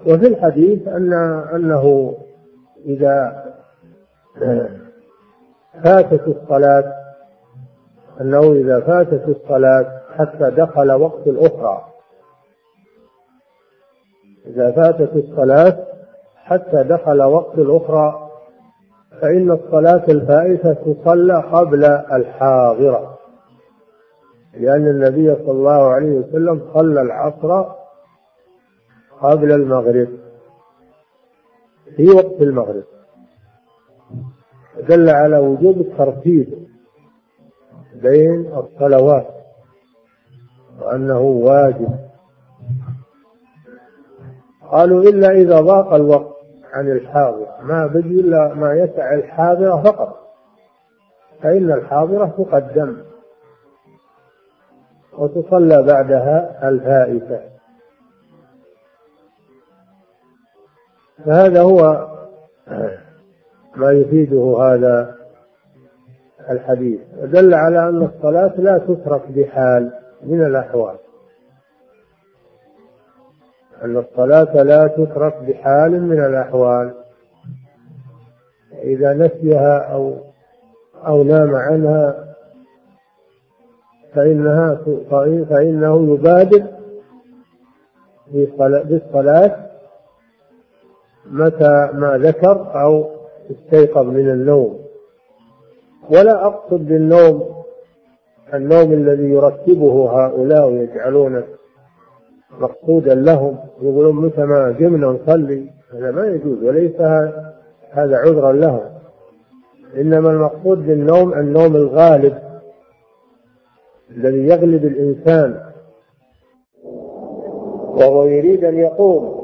وفي الحديث أن أنه إذا فاتت الصلاة أنه إذا فاتت الصلاة حتى دخل وقت الأخرى. إذا فاتت الصلاة حتى دخل وقت الأخرى فإن الصلاة الفائتة تصلى قبل الحاضرة. لأن النبي صلى الله عليه وسلم صلى العصر قبل المغرب في وقت المغرب. دل على وجوب الترتيب. بين الصلوات وأنه واجب. قالوا إلا إذا ضاق الوقت عن الحاضر ما بقي إلا ما يسع الحاضرة فقط. فإن الحاضرة تقدم وتصلى بعدها الفائتة فهذا هو ما يفيده هذا الحديث. ودل على أن الصلاة لا تترك بحال من الأحوال. أن الصلاة لا تترك بحال من الأحوال. إذا نسيها أو أو نام عنها فإنها فإنه يبادر بالصلاة متى ما ذكر أو استيقظ من النوم. ولا أقصد بالنوم النوم الذي يرتبه هؤلاء ويجعلونه مقصودا لهم يقولون متى ما قمنا نصلي؟ هذا ما يجوز وليس هذا عذرا لهم. إنما المقصود بالنوم النوم الغالب الذي يغلب الإنسان. وهو يريد أن يقوم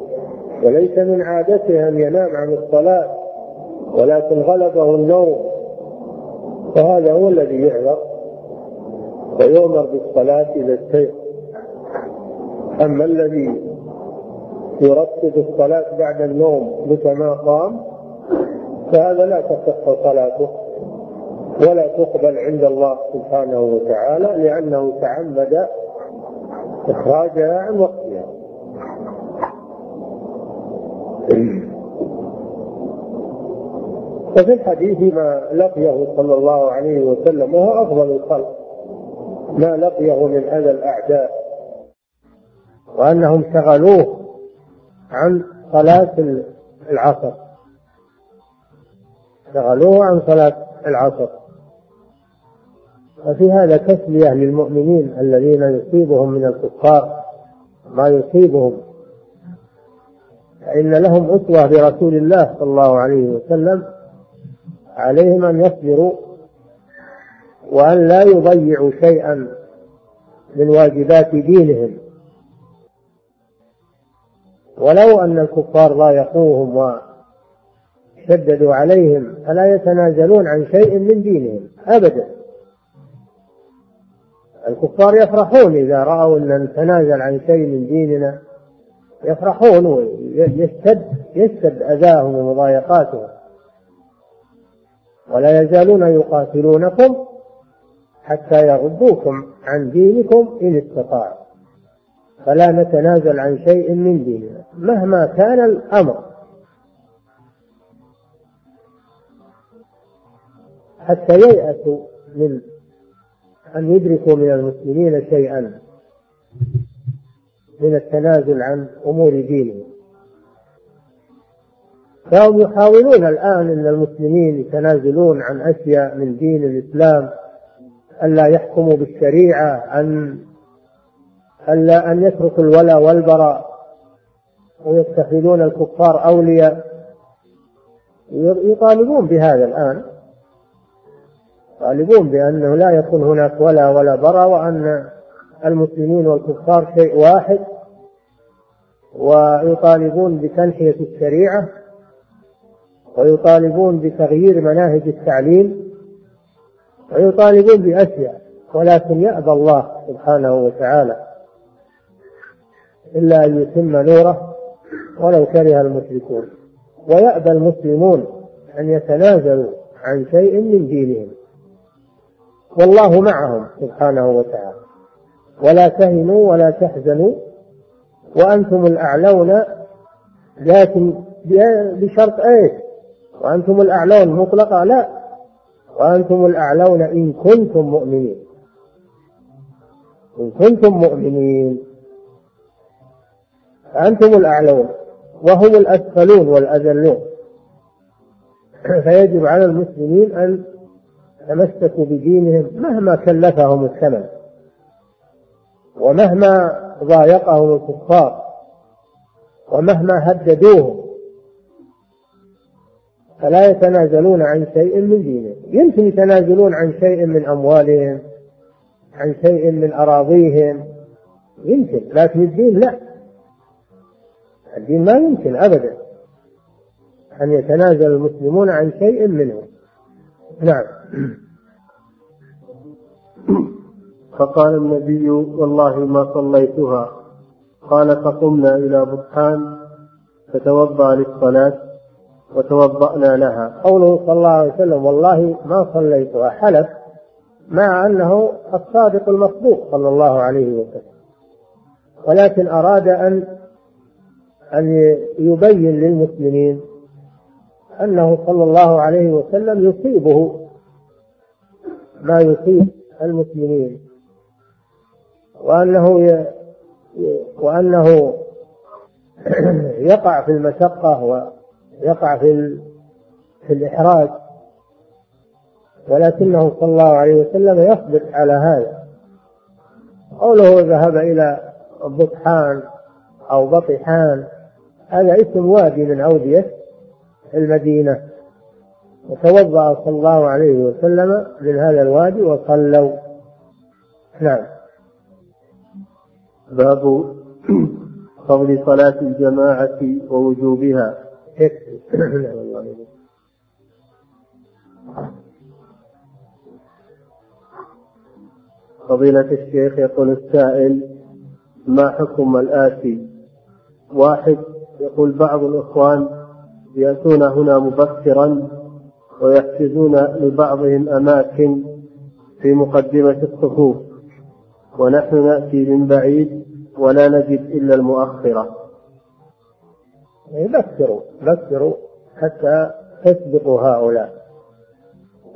وليس من عادته أن ينام عن الصلاة ولكن غلبه النوم. فهذا هو الذي يعذر ويؤمر بالصلاة إذا استيقظ أما الذي يرتب الصلاة بعد النوم متى قام فهذا لا تصح صلاته ولا تقبل عند الله سبحانه وتعالى لأنه تعمد إخراجها عن وقتها. وفي الحديث ما لقيه صلى الله عليه وسلم وهو أفضل الخلق. ما لقيه من أذى الأعداء. وأنهم شغلوه عن صلاة العصر. شغلوه عن صلاة العصر. وفي هذا تسلية للمؤمنين الذين يصيبهم من الكفار. ما يصيبهم. فإن لهم أسوة برسول الله صلى الله عليه وسلم. عليهم أن يصبروا وأن لا يضيعوا شيئا من واجبات دينهم. ولو أن الكفار ضايقوهم وشددوا عليهم فلا يتنازلون عن شيء من دينهم أبدا. الكفار يفرحون إذا رأوا أن نتنازل عن شيء من ديننا يفرحون ويشتد يشتد أذاهم ومضايقاتهم. ولا يزالون يقاتلونكم حتى يردوكم عن دينكم إن استطاعوا. فلا نتنازل عن شيء من ديننا مهما كان الأمر. حتى ييأسوا من أن يدركوا من المسلمين شيئا من التنازل عن أمور دينهم. فهم يحاولون الآن أن المسلمين يتنازلون عن أشياء من دين الإسلام ألا يحكموا بالشريعة أن ألا أن يتركوا الولاء والبراء ويتخذون الكفار أولياء. يطالبون بهذا الآن. يطالبون بأنه لا يكون هناك ولا ولا براء وأن المسلمين والكفار شيء واحد. ويطالبون بتنحية الشريعة. ويطالبون بتغيير مناهج التعليم ويطالبون بأشياء ولكن يأبى الله سبحانه وتعالى إلا أن يتم نوره ولو كره المشركون. ويأبى المسلمون أن يتنازلوا عن شيء من دينهم. والله معهم سبحانه وتعالى. ولا تهنوا ولا تحزنوا وأنتم الأعلون لكن بشرط إيش؟ وأنتم الأعلون مطلقة؟ لا. وأنتم الأعلون إن كنتم مؤمنين. إن كنتم مؤمنين. أنتم الأعلون وهم الأسفلون والأذلون. فيجب على المسلمين أن يتمسكوا بدينهم مهما كلفهم الثمن. ومهما ضايقهم الكفار. ومهما هددوهم. فلا يتنازلون عن شيء من دينهم يمكن يتنازلون عن شيء من أموالهم عن شيء من أراضيهم. يمكن لكن الدين لا. الدين ما يمكن أبدا أن يتنازل المسلمون عن شيء منه. نعم. فقال النبي والله ما صليتها. قال فقمنا إلى بطحان فتوضأ للصلاة. وتوضأنا لها. قوله صلى الله عليه وسلم والله ما صليتها حلف مع أنه الصادق المصدوق صلى الله عليه وسلم. ولكن أراد أن أن يبين للمسلمين أنه صلى الله عليه وسلم يصيبه ما يصيب المسلمين. وأنه ي... وأنه يقع في المشقة ويقع في في الإحراج. ولكنه صلى الله عليه وسلم يصبر على هذا. قوله ذهب إلى بطحان أو بطحان هذا اسم وادي من أودية المدينة. وتوضأ صلى الله عليه وسلم من هذا الوادي وصلوا. نعم. باب فضل صلاة الجماعة ووجوبها. فضيلة الشيخ يقول السائل ما حكم الآتي؟ واحد يقول بعض الإخوان يأتون هنا مبكرا ويحجزون لبعضهم أماكن في مقدمة الصفوف ونحن نأتي من بعيد ولا نجد إلا المؤخرة. بكروا بكروا حتى تسبقوا هؤلاء.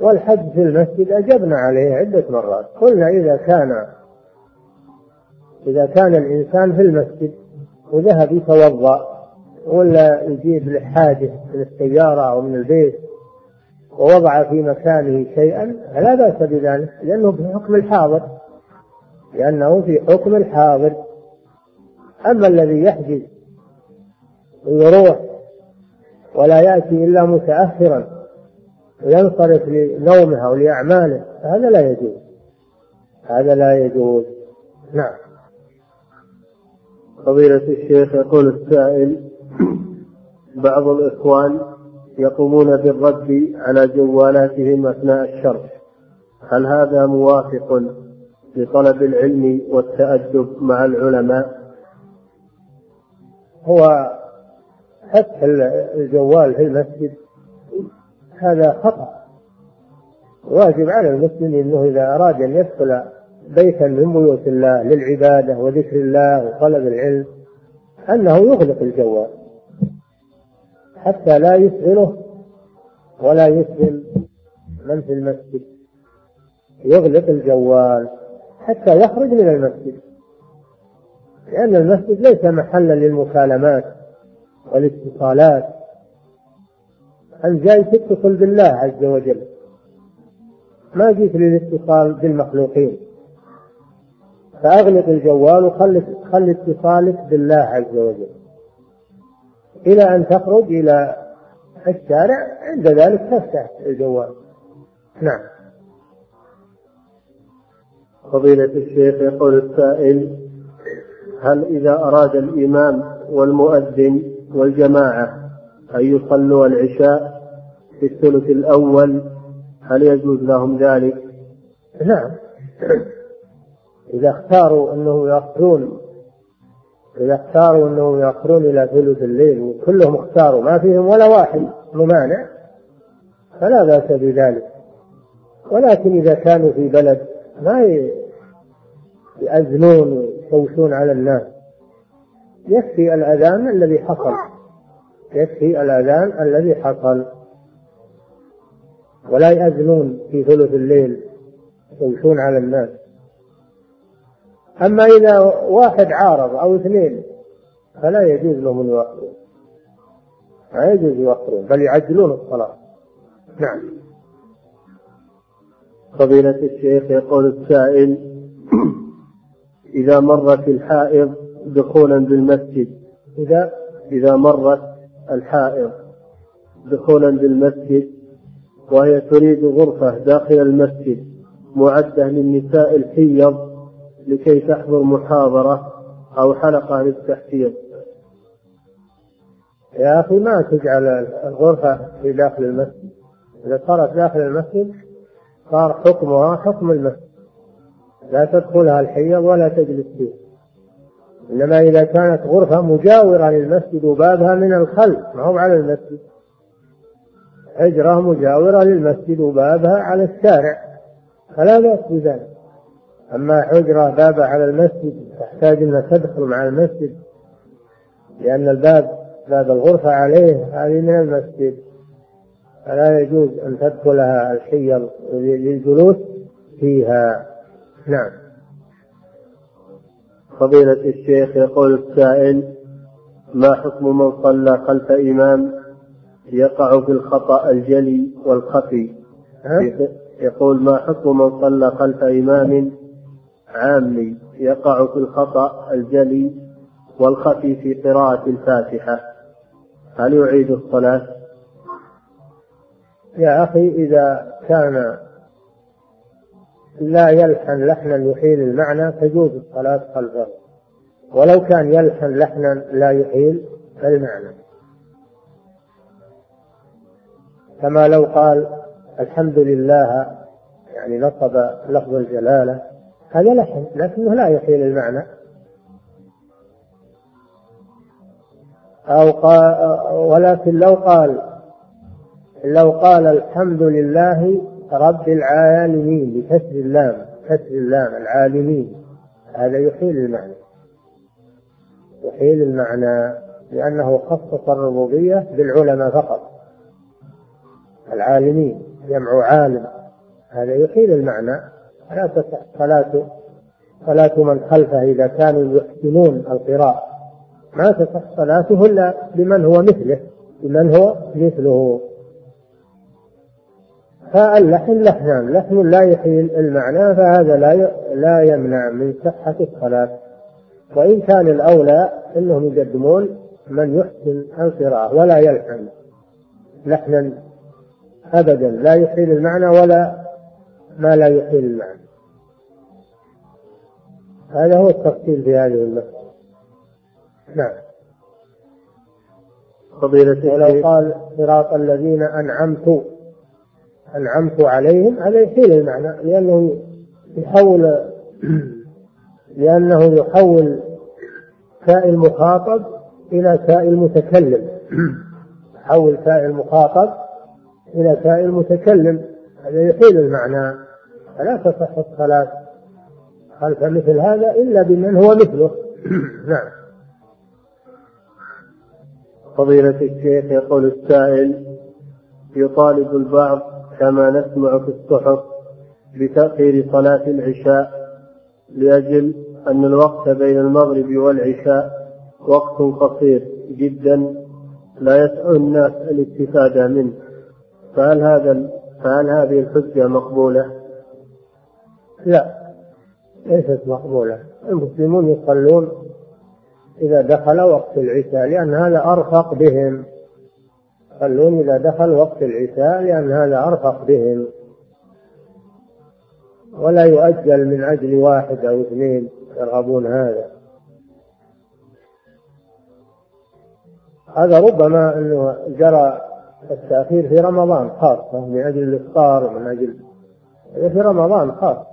والحج في المسجد أجبنا عليه عدة مرات. قلنا إذا كان إذا كان الإنسان في المسجد وذهب يتوضأ ولا يجيب لحاجه من السيارة أو من البيت ووضع في مكانه شيئا فلا بأس بذلك لأنه في حكم الحاضر لأنه في حكم الحاضر. أما الذي يحجز ويروح ولا يأتي إلا متأخرا وينصرف لنومه أو لأعماله فهذا لا يجوز هذا لا يجوز. نعم. فضيلة الشيخ يقول السائل بعض الإخوان يقومون بالرد على جوالاتهم أثناء الشرح. هل هذا موافق لطلب العلم والتأدب مع العلماء؟ هو فتح الجوال في المسجد هذا خطأ. واجب على المسلم إنه إذا أراد أن يدخل بيتا من بيوت الله للعبادة وذكر الله وطلب العلم أنه يغلق الجوال حتى لا يشغله ولا يشغل من في المسجد. يغلق الجوال حتى يخرج من المسجد لأن المسجد ليس محلا للمكالمات. والاتصالات. أنت جاي تتصل بالله عز وجل؟ ما جيت للاتصال بالمخلوقين. فأغلق الجوال وخل خل اتصالك بالله عز وجل. إلى أن تخرج إلى الشارع عند ذلك تفتح الجوال. نعم. فضيلة الشيخ يقول السائل هل إذا أراد الإمام والمؤذن والجماعة أن يصلوا العشاء في الثلث الأول هل يجوز لهم ذلك؟ نعم. إذا اختاروا أنه يأخرون إذا اختاروا أنهم يأخرون إلى ثلث الليل وكلهم اختاروا ما فيهم ولا واحد ممانع فلا بأس بذلك. ولكن إذا كانوا في بلد ما يأذنون ويشوشون على الناس. يكفي الأذان الذي حصل. يكفي الأذان الذي حصل. ولا يأذنون في ثلث الليل يشوشون على الناس. أما إذا واحد عارض أو اثنين فلا يجوز لهم أن يؤخرون ما يجوز يؤخرون بل يعجلون الصلاة. نعم. فضيلة الشيخ يقول السائل إذا مرت الحائض دخولا بالمسجد. إذا إذا مرت الحائض دخولا بالمسجد وهي تريد غرفة داخل المسجد معدة للنساء الحيض لكي تحضر محاضرة أو حلقة للتحفيظ. يا أخي ما تجعل الغرفة في داخل المسجد. إذا صارت داخل المسجد صار حكمها حكم المسجد. لا تدخلها الحيض ولا تجلس فيه إنما إذا كانت غرفة مجاورة للمسجد وبابها من الخلف ما هو على المسجد. حجرة مجاورة للمسجد وبابها على الشارع. فلا بأس بذلك. أما حجرة بابها على المسجد تحتاج أنها تدخل مع المسجد لأن الباب باب الغرفة عليه هذه من المسجد. فلا يجوز أن تدخلها الحيض للجلوس فيها. نعم. فضيلة الشيخ يقول السائل ما حكم من صلى خلف إمام يقع في الخطأ الجلي والخفي؟ يقول ما حكم من صلى خلف إمام عامي يقع في الخطأ الجلي والخفي في قراءة الفاتحة؟ هل يعيد الصلاة؟ يا أخي إذا كان لا يلحن لحنا يحيل المعنى تجوز الصلاة خلفه. ولو كان يلحن لحنا لا يحيل المعنى. كما لو قال الحمد لله يعني نصب لفظ الجلالة هذا لحن لكنه لا يحيل المعنى. أو قال ولكن لو قال لو قال الحمد لله رب العالمين بكسر اللام كسر اللام العالمين. هذا يحيل المعنى. يحيل المعنى لأنه خصص الربوبية بالعلماء فقط. العالمين جمع عالم. هذا يحيل المعنى. لا تصح صلاة صلاة من خلفه إذا كانوا يحسنون القراءة. ما تصح صلاته إلا بمن هو مثله بمن هو مثله. فاللحن لحنان لحن لا يحيل المعنى فهذا لا لا يمنع من صحة الصلاة. وإن كان الأولى أنهم يقدمون من يحسن القراءة ولا يلحن لحنا أبدا لا يحيل المعنى ولا ما لا يحيل المعنى. هذا هو التفصيل في هذه المسألة. نعم. فضيلة ولو قال صراط الذين أنعمت أنعمت عليهم هذا يحيل المعنى لأنه يحول لأنه يحول تاء المخاطب إلى تاء المتكلم. يحول تاء المخاطب إلى تاء المتكلم. هذا يحيل المعنى. فلا تصح الصلاة خلف مثل هذا إلا بمن هو مثله. نعم. فضيلة الشيخ يقول السائل يطالب البعض كما نسمع في الصحف بتأخير صلاة العشاء لأجل أن الوقت بين المغرب والعشاء وقت قصير جدا لا يسع الناس الاستفادة منه. فهل هذا فهل هذه الحجة مقبولة؟ لا ليست مقبولة. المسلمون يصلون إذا دخل وقت العشاء لأن هذا أرفق بهم. يصلون إذا دخل وقت العشاء لأن هذا أرفق بهم. ولا يؤجل من أجل واحد أو اثنين يرغبون هذا. هذا ربما أنه جرى التأخير في رمضان خاصة من أجل الإفطار ومن أجل في رمضان خاص.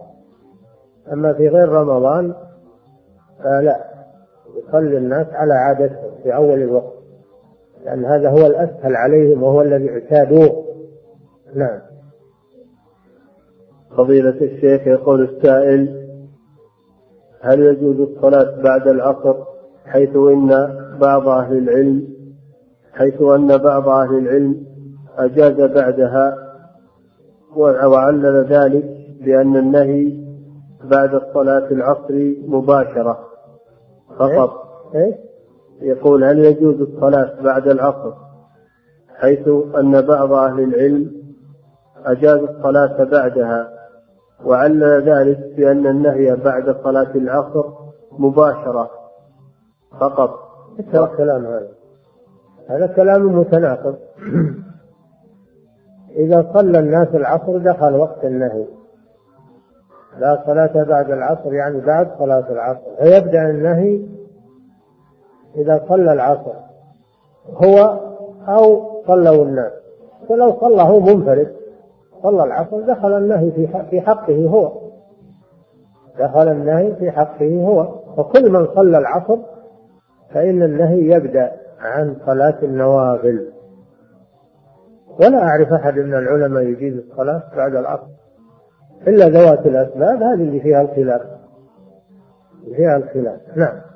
أما في غير رمضان فلا يصلي الناس على عادتهم في أول الوقت. لأن هذا هو الأسهل عليهم وهو الذي اعتادوه. نعم. فضيلة الشيخ يقول السائل هل يجوز الصلاة بعد العصر حيث إن بعض أهل العلم حيث أن بعض أهل العلم أجاز بعدها وعلل ذلك بأن النهي بعد الصلاة العصر مباشرة فقط؟ إيه؟ يقول هل يجوز الصلاة بعد العصر حيث أن بعض أهل العلم أجاز الصلاة بعدها وعلل ذلك بأن النهي بعد صلاة العصر مباشرة فقط؟ الكلام هذا. هذا كلام متناقض. إذا صلى الناس العصر دخل وقت النهي. لا صلاة بعد العصر يعني بعد صلاة العصر. فيبدأ النهي إذا صلى العصر هو أو صلوا الناس. فلو صلى هو منفرد. صلى العصر دخل النهي في حقه هو. دخل النهي في حقه هو. وكل من صلى العصر فإن النهي يبدأ عن صلاة النوافل. ولا أعرف أحد من العلماء يجيز الصلاة بعد العصر. إلا ذوات الأسباب هذه اللي فيها الخلاف. فيها الخلاف. نعم.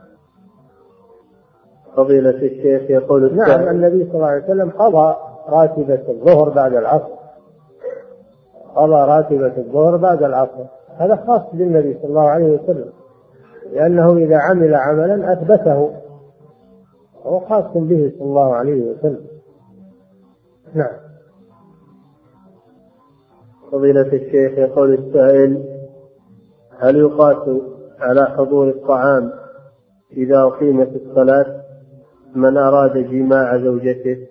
فضيلة الشيخ يقول نعم النبي صلى الله عليه وسلم قضى راتبة الظهر بعد العصر. قضى راتبة الظهر بعد العصر. هذا خاص بالنبي صلى الله عليه وسلم لأنه إذا عمل عملا أثبته. هو خاص به صلى الله عليه وسلم. نعم. فضيلة الشيخ يقول السائل هل يقاس على حضور الطعام إذا أقيمت الصلاة؟ من أراد جماع زوجته.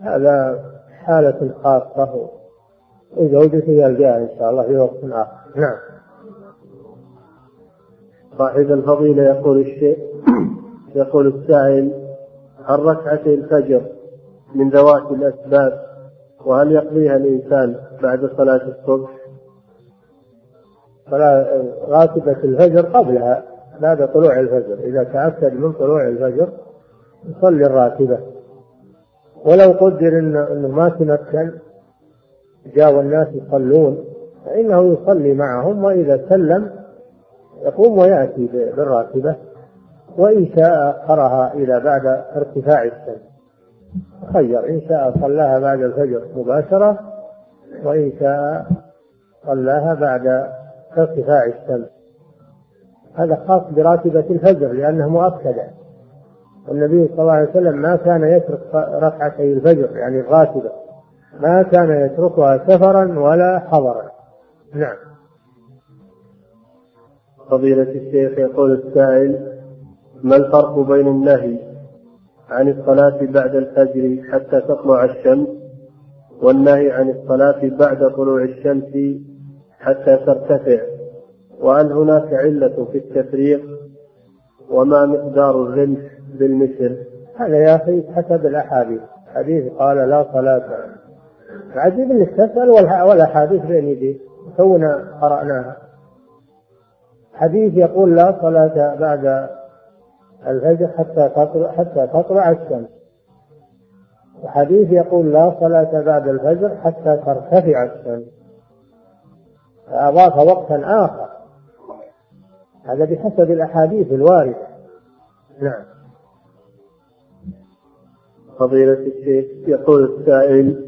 هذا حالة خاصة. وزوجته يلقاها إن شاء الله في وقت آخر. نعم. صاحب الفضيلة يقول الشيء يقول السائل هل ركعتي الفجر من ذوات الأسباب وهل يقضيها الإنسان بعد صلاة الصبح؟ صلاة راتبة الفجر قبلها. بعد طلوع الفجر. إذا تأكد من طلوع الفجر يصلي الراتبة. ولو قدر إنه ما تمكن جاء والناس يصلون فإنه يصلي معهم وإذا سلم يقوم ويأتي بالراتبة. وإن شاء أخرها إلى بعد ارتفاع الشمس خير. إن شاء صلاها بعد الفجر مباشرة وإن شاء صلاها بعد ارتفاع الشمس هذا خاص براتبة الفجر لأنها مؤكدة. والنبي صلى الله عليه وسلم ما كان يترك ركعتي الفجر يعني الراتبة. ما كان يتركها سفرا ولا حضرا. نعم. فضيلة الشيخ يقول السائل ما الفرق بين النهي عن الصلاة بعد الفجر حتى تطلع الشمس والنهي عن الصلاة بعد طلوع الشمس حتى ترتفع؟ وهل هناك علة في التفريق وما مقدار الرمح بالمثل؟ هذا يا أخي حسب الأحاديث. حديث قال لا صلاة. عجيب إنك تسأل والأحاديث بين يديك تونا قرأناها. حديث يقول لا صلاة بعد الفجر حتى تطلع حتى تطلع الشمس. وحديث يقول لا صلاة بعد الفجر حتى ترتفع الشمس. فأضاف وقتا آخر. هذا بحسب الأحاديث الواردة. نعم. فضيلة الشيخ يقول السائل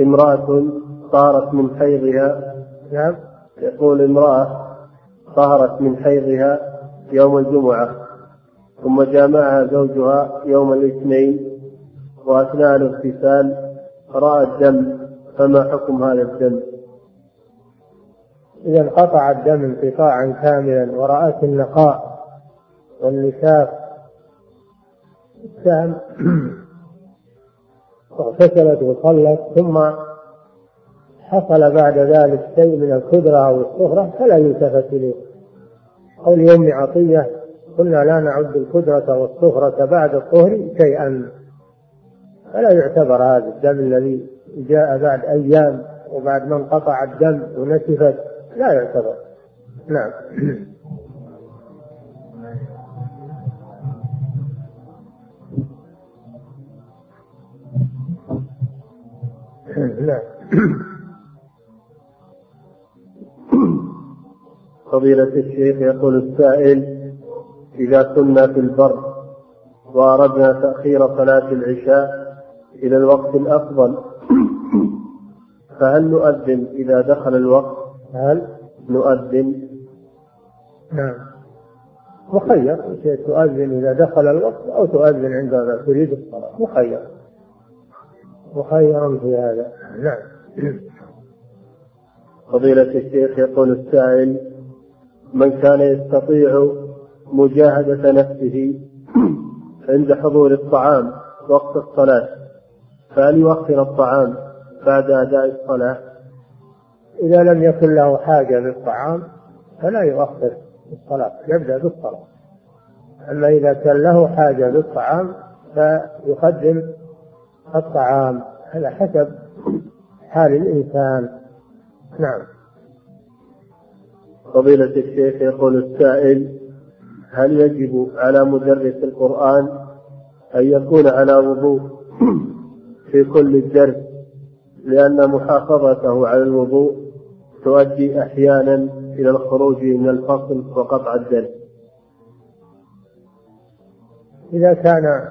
امرأة طارت من حيضها. نعم. يقول امرأة طهرت من حيضها يوم الجمعة ثم جامعها زوجها يوم الاثنين وأثناء الاغتسال رأى الدم فما حكم هذا الدم؟ إذا انقطع الدم انقطاعا كاملا ورأت النقاء والنساف السهم واغتسلت وصلت ثم حصل بعد ذلك شيء من القدرة أو الصهرة فلا يلتفت إليه. قول يوم عطية قلنا لا نعد القدرة والصهرة بعد الطهر شيئا. فلا يعتبر هذا الدم الذي جاء بعد أيام وبعد ما انقطع الدم ونسفت لا يعتبر. نعم. نعم. فضيلة الشيخ يقول السائل إذا كنا في البر وأردنا تأخير صلاة العشاء إلى الوقت الأفضل فهل نؤذن إذا دخل الوقت؟ هل نؤذن؟ نعم. مخير. تؤذن إذا دخل الوقت أو تؤذن عندما تريد الصلاة. مخير. مخير في هذا. نعم. فضيلة الشيخ يقول السائل من كان يستطيع مجاهدة نفسه عند حضور الطعام وقت الصلاة فهل يؤخر الطعام بعد أداء الصلاة؟ إذا لم يكن له حاجة للطعام فلا يؤخر الصلاة يبدأ بالصلاة. أما إذا كان له حاجة للطعام فيقدم الطعام على حسب حال الإنسان. نعم. فضيلة الشيخ يقول السائل هل يجب على مدرس القرآن أن يكون على وضوء في كل الدرس لأن محافظته على الوضوء تؤدي أحيانا إلى الخروج من الفصل وقطع الدرس إذا كان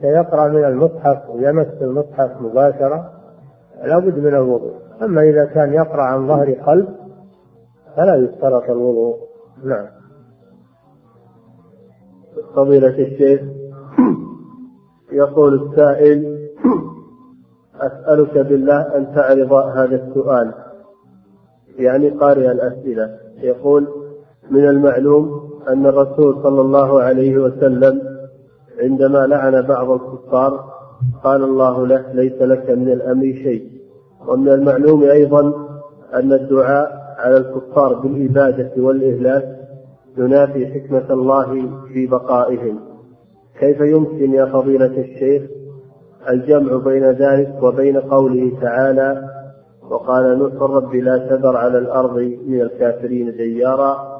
سيقرأ من المصحف ويمس المصحف مباشرة لا بد من الوضوء. أما إذا كان يقرأ عن ظهر قلب فلا يشترط الوضوء. نعم. فضيلة الشيخ يقول السائل أسألك بالله أن تعرض هذا السؤال. يعني قارئ الأسئلة. يقول من المعلوم أن الرسول صلى الله عليه وسلم عندما لعن بعض الكفار قال الله له ليس لك من الأمر شيء. ومن المعلوم أيضا أن الدعاء على الكفار بالإبادة والإهلاك ينافي حكمة الله في بقائهم. كيف يمكن يا فضيلة الشيخ الجمع بين ذلك وبين قوله تعالى وقال نوح رب لا تذر على الأرض من الكافرين ديارا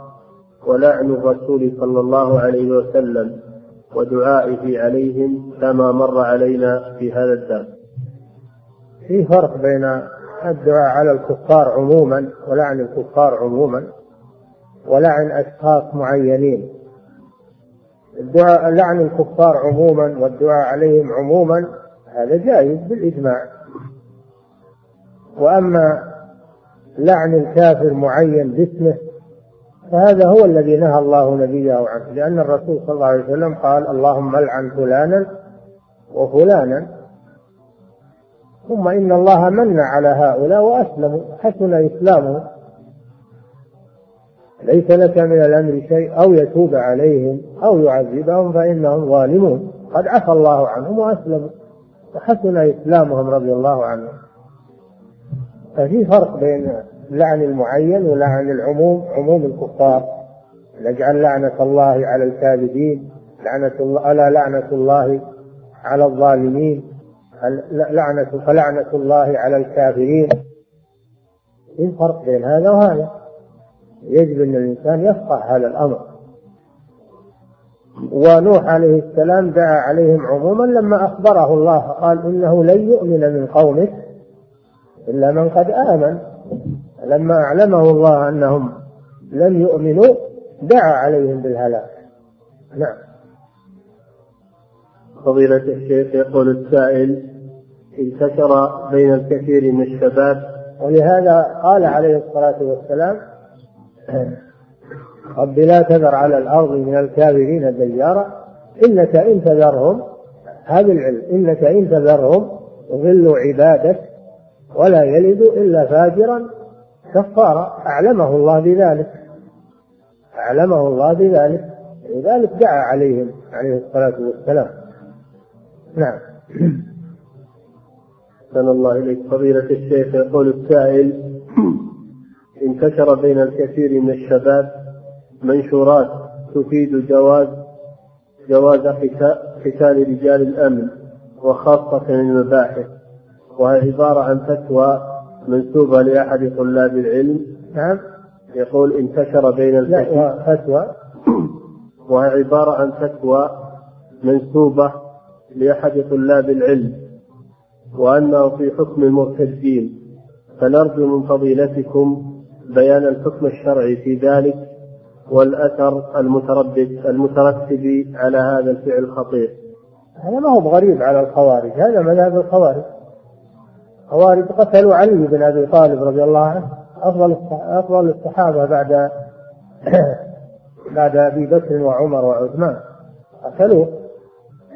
ولعن الرسول صلى الله عليه وسلم ودعائه عليهم كما مر علينا في هذا الدرس. في فرق بين الدعاء على الكفار عموما ولعن الكفار عموما ولعن أشخاص معينين. الدعاء لعن الكفار عموما والدعاء عليهم عموما هذا جائز بالإجماع. وأما لعن الكافر معين باسمه فهذا هو الذي نهى الله نبيه عنه لأن الرسول صلى الله عليه وسلم قال اللهم العن فلانا وفلانا. ثم إن الله من على هؤلاء وأسلموا حسن إسلامهم. ليس لك من الأمر شيء أو يتوب عليهم أو يعذبهم فإنهم ظالمون. قد عفى الله عنهم وأسلموا. وحسن إسلامهم رضي الله عنهم. ففي فرق بين لعن المعين ولعن العموم عموم الكفار. نجعل لعنة الله على الكاذبين لعنة الله ألا لعنة الله على الظالمين لعنة فلعنة الله على الكافرين. في فرق بين هذا وهذا. يجب أن الإنسان يفقه هذا الأمر. ونوح عليه السلام دعا عليهم عموما لما أخبره الله قال إنه لن يؤمن من قومك إلا من قد آمن. لما أعلمه الله أنهم لم يؤمنوا دعا عليهم بالهلاك. نعم. فضيلة الشيخ يقول السائل انتشر بين الكثير من الشباب. ولهذا قال عليه الصلاة والسلام رب لا تذر على الأرض من الكافرين ديارا. إنك إن تذرهم هذا العلم إنك إن تذرهم يضلوا عبادك ولا يلدوا إلا فاجرا كفارا. أعلمه الله بذلك. أعلمه الله بذلك. لذلك دعا عليهم عليه الصلاة والسلام. نعم. أحسن الله إليك. فضيلة الشيخ يقول السائل انتشر بين الكثير من الشباب منشورات تفيد جواز جواز قتال رجال الأمن وخاصة المباحث. وهي عبارة عن فتوى منسوبة لأحد طلاب العلم. نعم. يقول انتشر بين لا فتوى. وهي عبارة عن فتوى منسوبة لأحد طلاب العلم. وأنه في حكم المرتدين. فنرجو من فضيلتكم بيان الحكم الشرعي في ذلك. والأثر المتردد المترتب على هذا الفعل الخطير هذا ما هو بغريب على الخوارج هذا مذهب الخوارج. الخوارج قتلوا علي بن أبي طالب رضي الله عنه أفضل أفضل الصحابة بعد بعد أبي بكر وعمر وعثمان. قتلوه.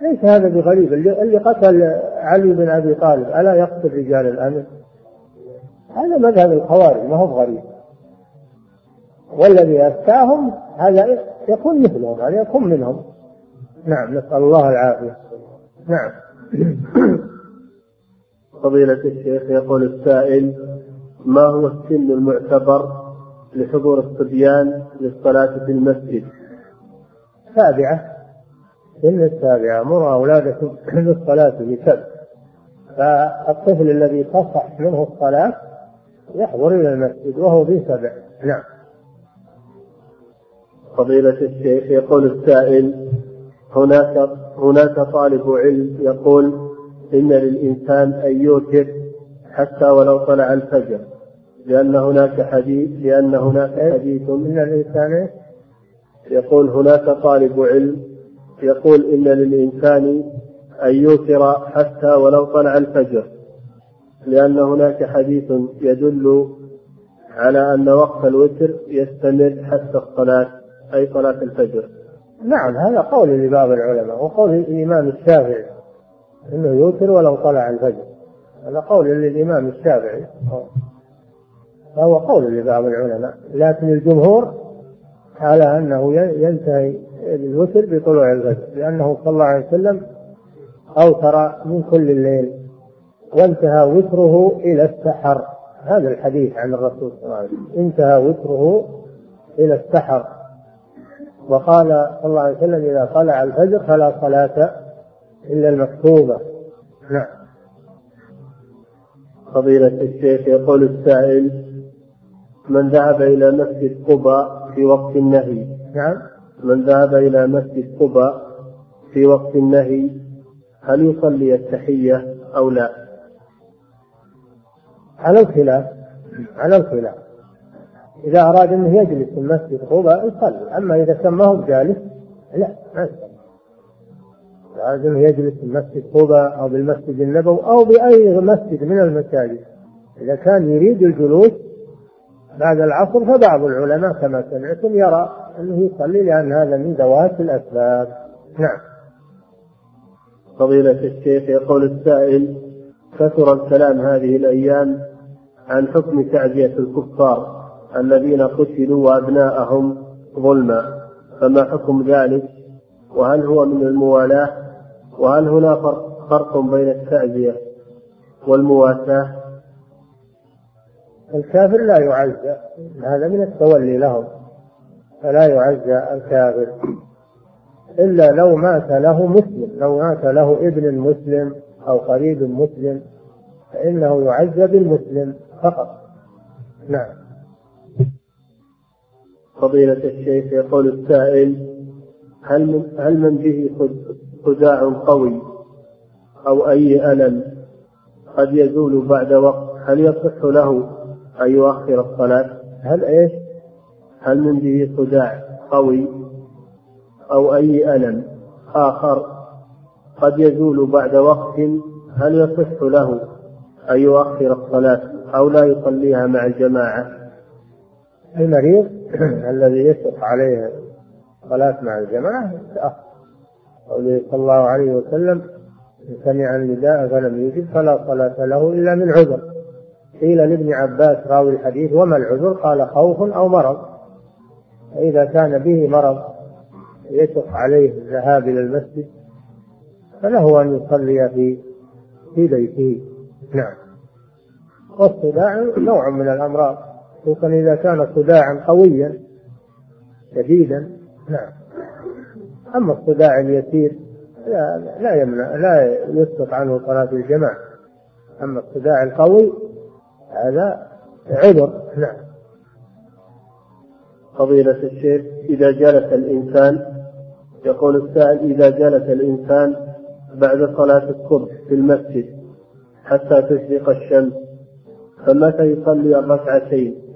ليس هذا بغريب اللي قتل علي بن أبي طالب ألا يقتل رجال الأمن؟ هذا مذهب الخوارج ما هو بغريب. والذي أفتاهم هذا يكون مثلهم يعني يكون منهم. نعم نسأل الله العافية. نعم. فضيلة الشيخ يقول السائل ما هو السن المعتبر لحضور الصبيان للصلاة في المسجد؟ سابعة سن السابعة مروا أولادكم بالصلاة بسبع فالطفل الذي تصح منه الصلاة يحضر إلى المسجد وهو في سبع. نعم. فضيلة الشيخ يقول السائل هناك هناك طالب علم يقول إن للإنسان أن يوتر حتى ولو طلع الفجر لأن هناك حديث لأن هناك حديث إن الإنسان يقول هناك طالب علم يقول إن للإنسان أن يوتر حتى ولو طلع الفجر لأن هناك حديث يدل على أن وقت الوتر يستمر حتى الصلاة أي صلاة الفجر. نعم هذا قول لبعض العلماء وقول الإمام الشافعي أنه يوتر ولو طلع الفجر. هذا قول للإمام الشافعي. فهو قول لبعض العلماء لكن الجمهور على أنه ينتهي الوتر بطلوع الفجر لأنه صلى الله عليه وسلم أوتر من كل الليل وانتهى وتره إلى السحر. هذا الحديث عن الرسول صلى الله عليه وسلم انتهى وتره إلى السحر. وقال صلى الله عليه وسلم إذا طلع الفجر فلا صلاة إلا المكتوبة. نعم. فضيلة الشيخ يقول السائل من ذهب إلى مسجد قباء في وقت النهي. نعم. من ذهب إلى مسجد قباء في وقت النهي هل يصلي التحية أو لا؟ على الخلاف. على الخلاف. إذا أراد أنه يجلس في مسجد قباء يصلي. أما إذا كان ما هو جالس لا ما يصلي. أنه يجلس في مسجد قباء أو بالمسجد النبوي أو بأي مسجد من المساجد. إذا كان يريد الجلوس بعد العصر فبعض العلماء كما سمعتم يرى أنه يصلي لأن هذا من ذوات الأسباب. نعم. فضيلة الشيخ يقول السائل كثر الكلام هذه الأيام عن حكم تعزية الكفار. الذين قتلوا وأبناءهم ظلما. فما حكم ذلك؟ وهل هو من الموالاة؟ وهل هنا فرق بين التعزية والمواساة؟ الكافر لا يعزى. هذا من التولي لهم. فلا يعزى الكافر. إلا لو مات له مسلم. لو مات له ابن مسلم أو قريب مسلم فإنه يعزى بالمسلم فقط. نعم. فضيلة الشيخ يقول السائل هل من, هل من به خداع قوي أو أي ألم قد يزول بعد وقت هل يصح له أن يؤخر الصلاة؟ هل إيش؟ هل من به صداع قوي أو أي ألم آخر قد يزول بعد وقت هل يصح له أن يؤخر الصلاة أو لا يصليها مع الجماعة المريض الذي يشق عليه الصلاة مع الجماعة تأخر قوله صلى الله عليه وسلم سمع النداء فلم يجب فلا صلاة له إلا من عذر. قيل لابن عباس راوي الحديث وما العذر قال خوف أو مرض. فإذا كان به مرض يشق عليه الذهاب إلى المسجد فله أن يصلي في في بيته. نعم. والصداع نوع من الأمراض. خصوصا إذا كان صداعا قويا شديدا نعم. أما الصداع اليسير لا لا يمنع لا يسقط عنه صلاة الجماعة أما الصداع القوي هذا عذر نعم. فضيلة الشيخ إذا جلس الإنسان يقول السائل إذا جلس الإنسان بعد صلاة الصبح في المسجد حتى تشرق الشمس فمتى يصلي الركعتين؟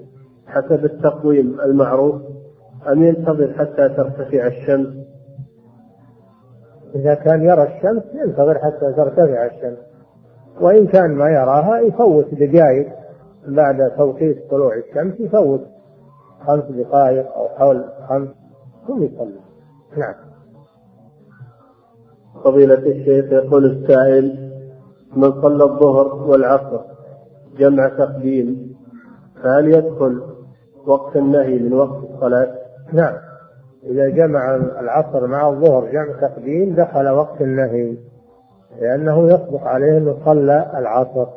حسب التقويم المعروف أم ينتظر حتى ترتفع الشمس؟ إذا كان يرى الشمس ينتظر حتى ترتفع الشمس. وإن كان ما يراها يفوت دقائق بعد توقيت طلوع الشمس يفوت خمس دقائق أو حول خمس ثم يصلي. نعم. فضيلة الشيخ يقول السائل من صلى الظهر والعصر جمع تقديم فهل يدخل وقت النهي من وقت الصلاة؟ نعم. إذا جمع العصر مع الظهر جمع تقديم دخل وقت النهي. لأنه يصدق عليه أنه صلى العصر.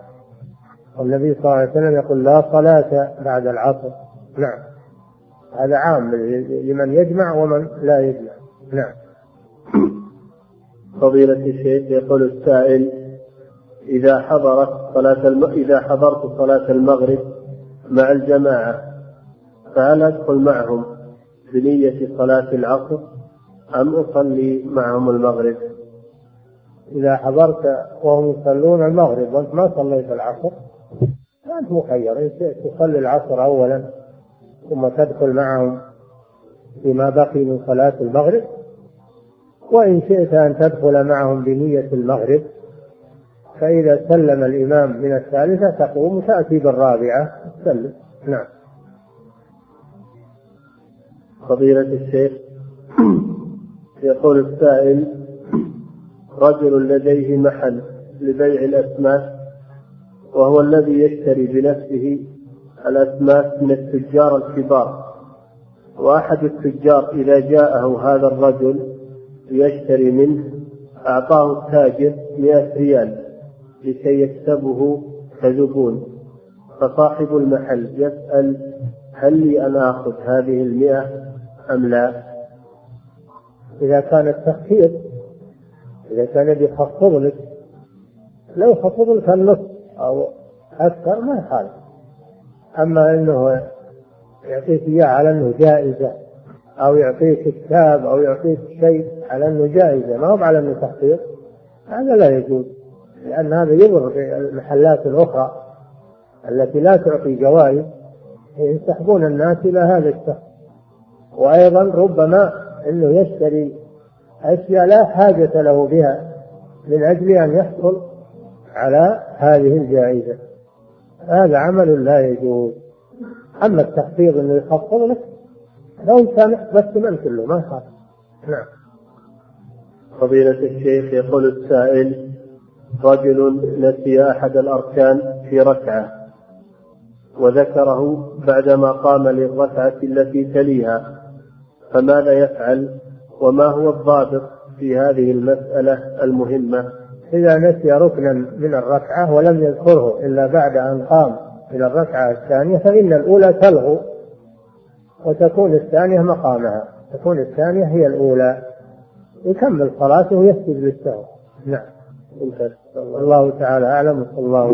والنبي صلى الله عليه وسلم يقول لا صلاة بعد العصر. نعم. هذا عام لمن يجمع ومن لا يجمع. نعم. فضيلة الشيخ يقول السائل إذا حضرت صلاة الم... إذا حضرت صلاة المغرب مع الجماعة فهل أدخل معهم بنية صلاة العصر أم أصلي معهم المغرب؟ إذا حضرت وهم يصلون المغرب وأنت ما صليت العصر فأنت مخير. تصلي العصر أولا ثم تدخل معهم فيما بقي من صلاة المغرب وإن شئت أن تدخل معهم بنية المغرب فإذا سلم الإمام من الثالثة تقوم تأتي بالرابعة تسلم. نعم. فضيلة الشيخ يقول السائل رجل لديه محل لبيع الأسماك وهو الذي يشتري بنفسه الأسماك من التجار الكبار وأحد التجار إذا جاءه هذا الرجل ليشتري منه أعطاه التاجر مئة ريال لكي يكسبه كزبون فصاحب المحل يسأل هل لي أن آخذ هذه المئة؟ أم لا؟ إذا كان التخفيض إذا كان بيخفض لك لو خفض لك النصف أو أكثر ما يخالف أما أنه يعطيك إياه على أنه جائزة أو يعطيك كتاب أو يعطيك شيء على أنه جائزة ما هو على أنه تخفيض هذا لا يجوز لأن هذا يضر المحلات الأخرى التي لا تعطي جوائز. يسحبون الناس إلى هذا الشخص. وأيضا ربما أنه يشتري أشياء لا حاجة له بها من أجل أن يحصل على هذه الجائزة. هذا عمل لا يجوز. أما التخفيض أنه يخفض لك لو سامح بس من كله ما يخاف نعم. فضيلة الشيخ يقول السائل رجل نسي أحد الأركان في ركعة وذكره بعدما قام للركعة التي تليها. فماذا يفعل وما هو الضابط في هذه المسألة المهمة. إذا نسي ركنا من الركعة ولم يذكره إلا بعد أن قام إلى الركعة الثانية فإن الأولى تلغو وتكون الثانية مقامها. تكون الثانية هي الأولى. يكمل صلاته ويسجد للسهو. نعم. الله تعالى أعلم. وصلى الله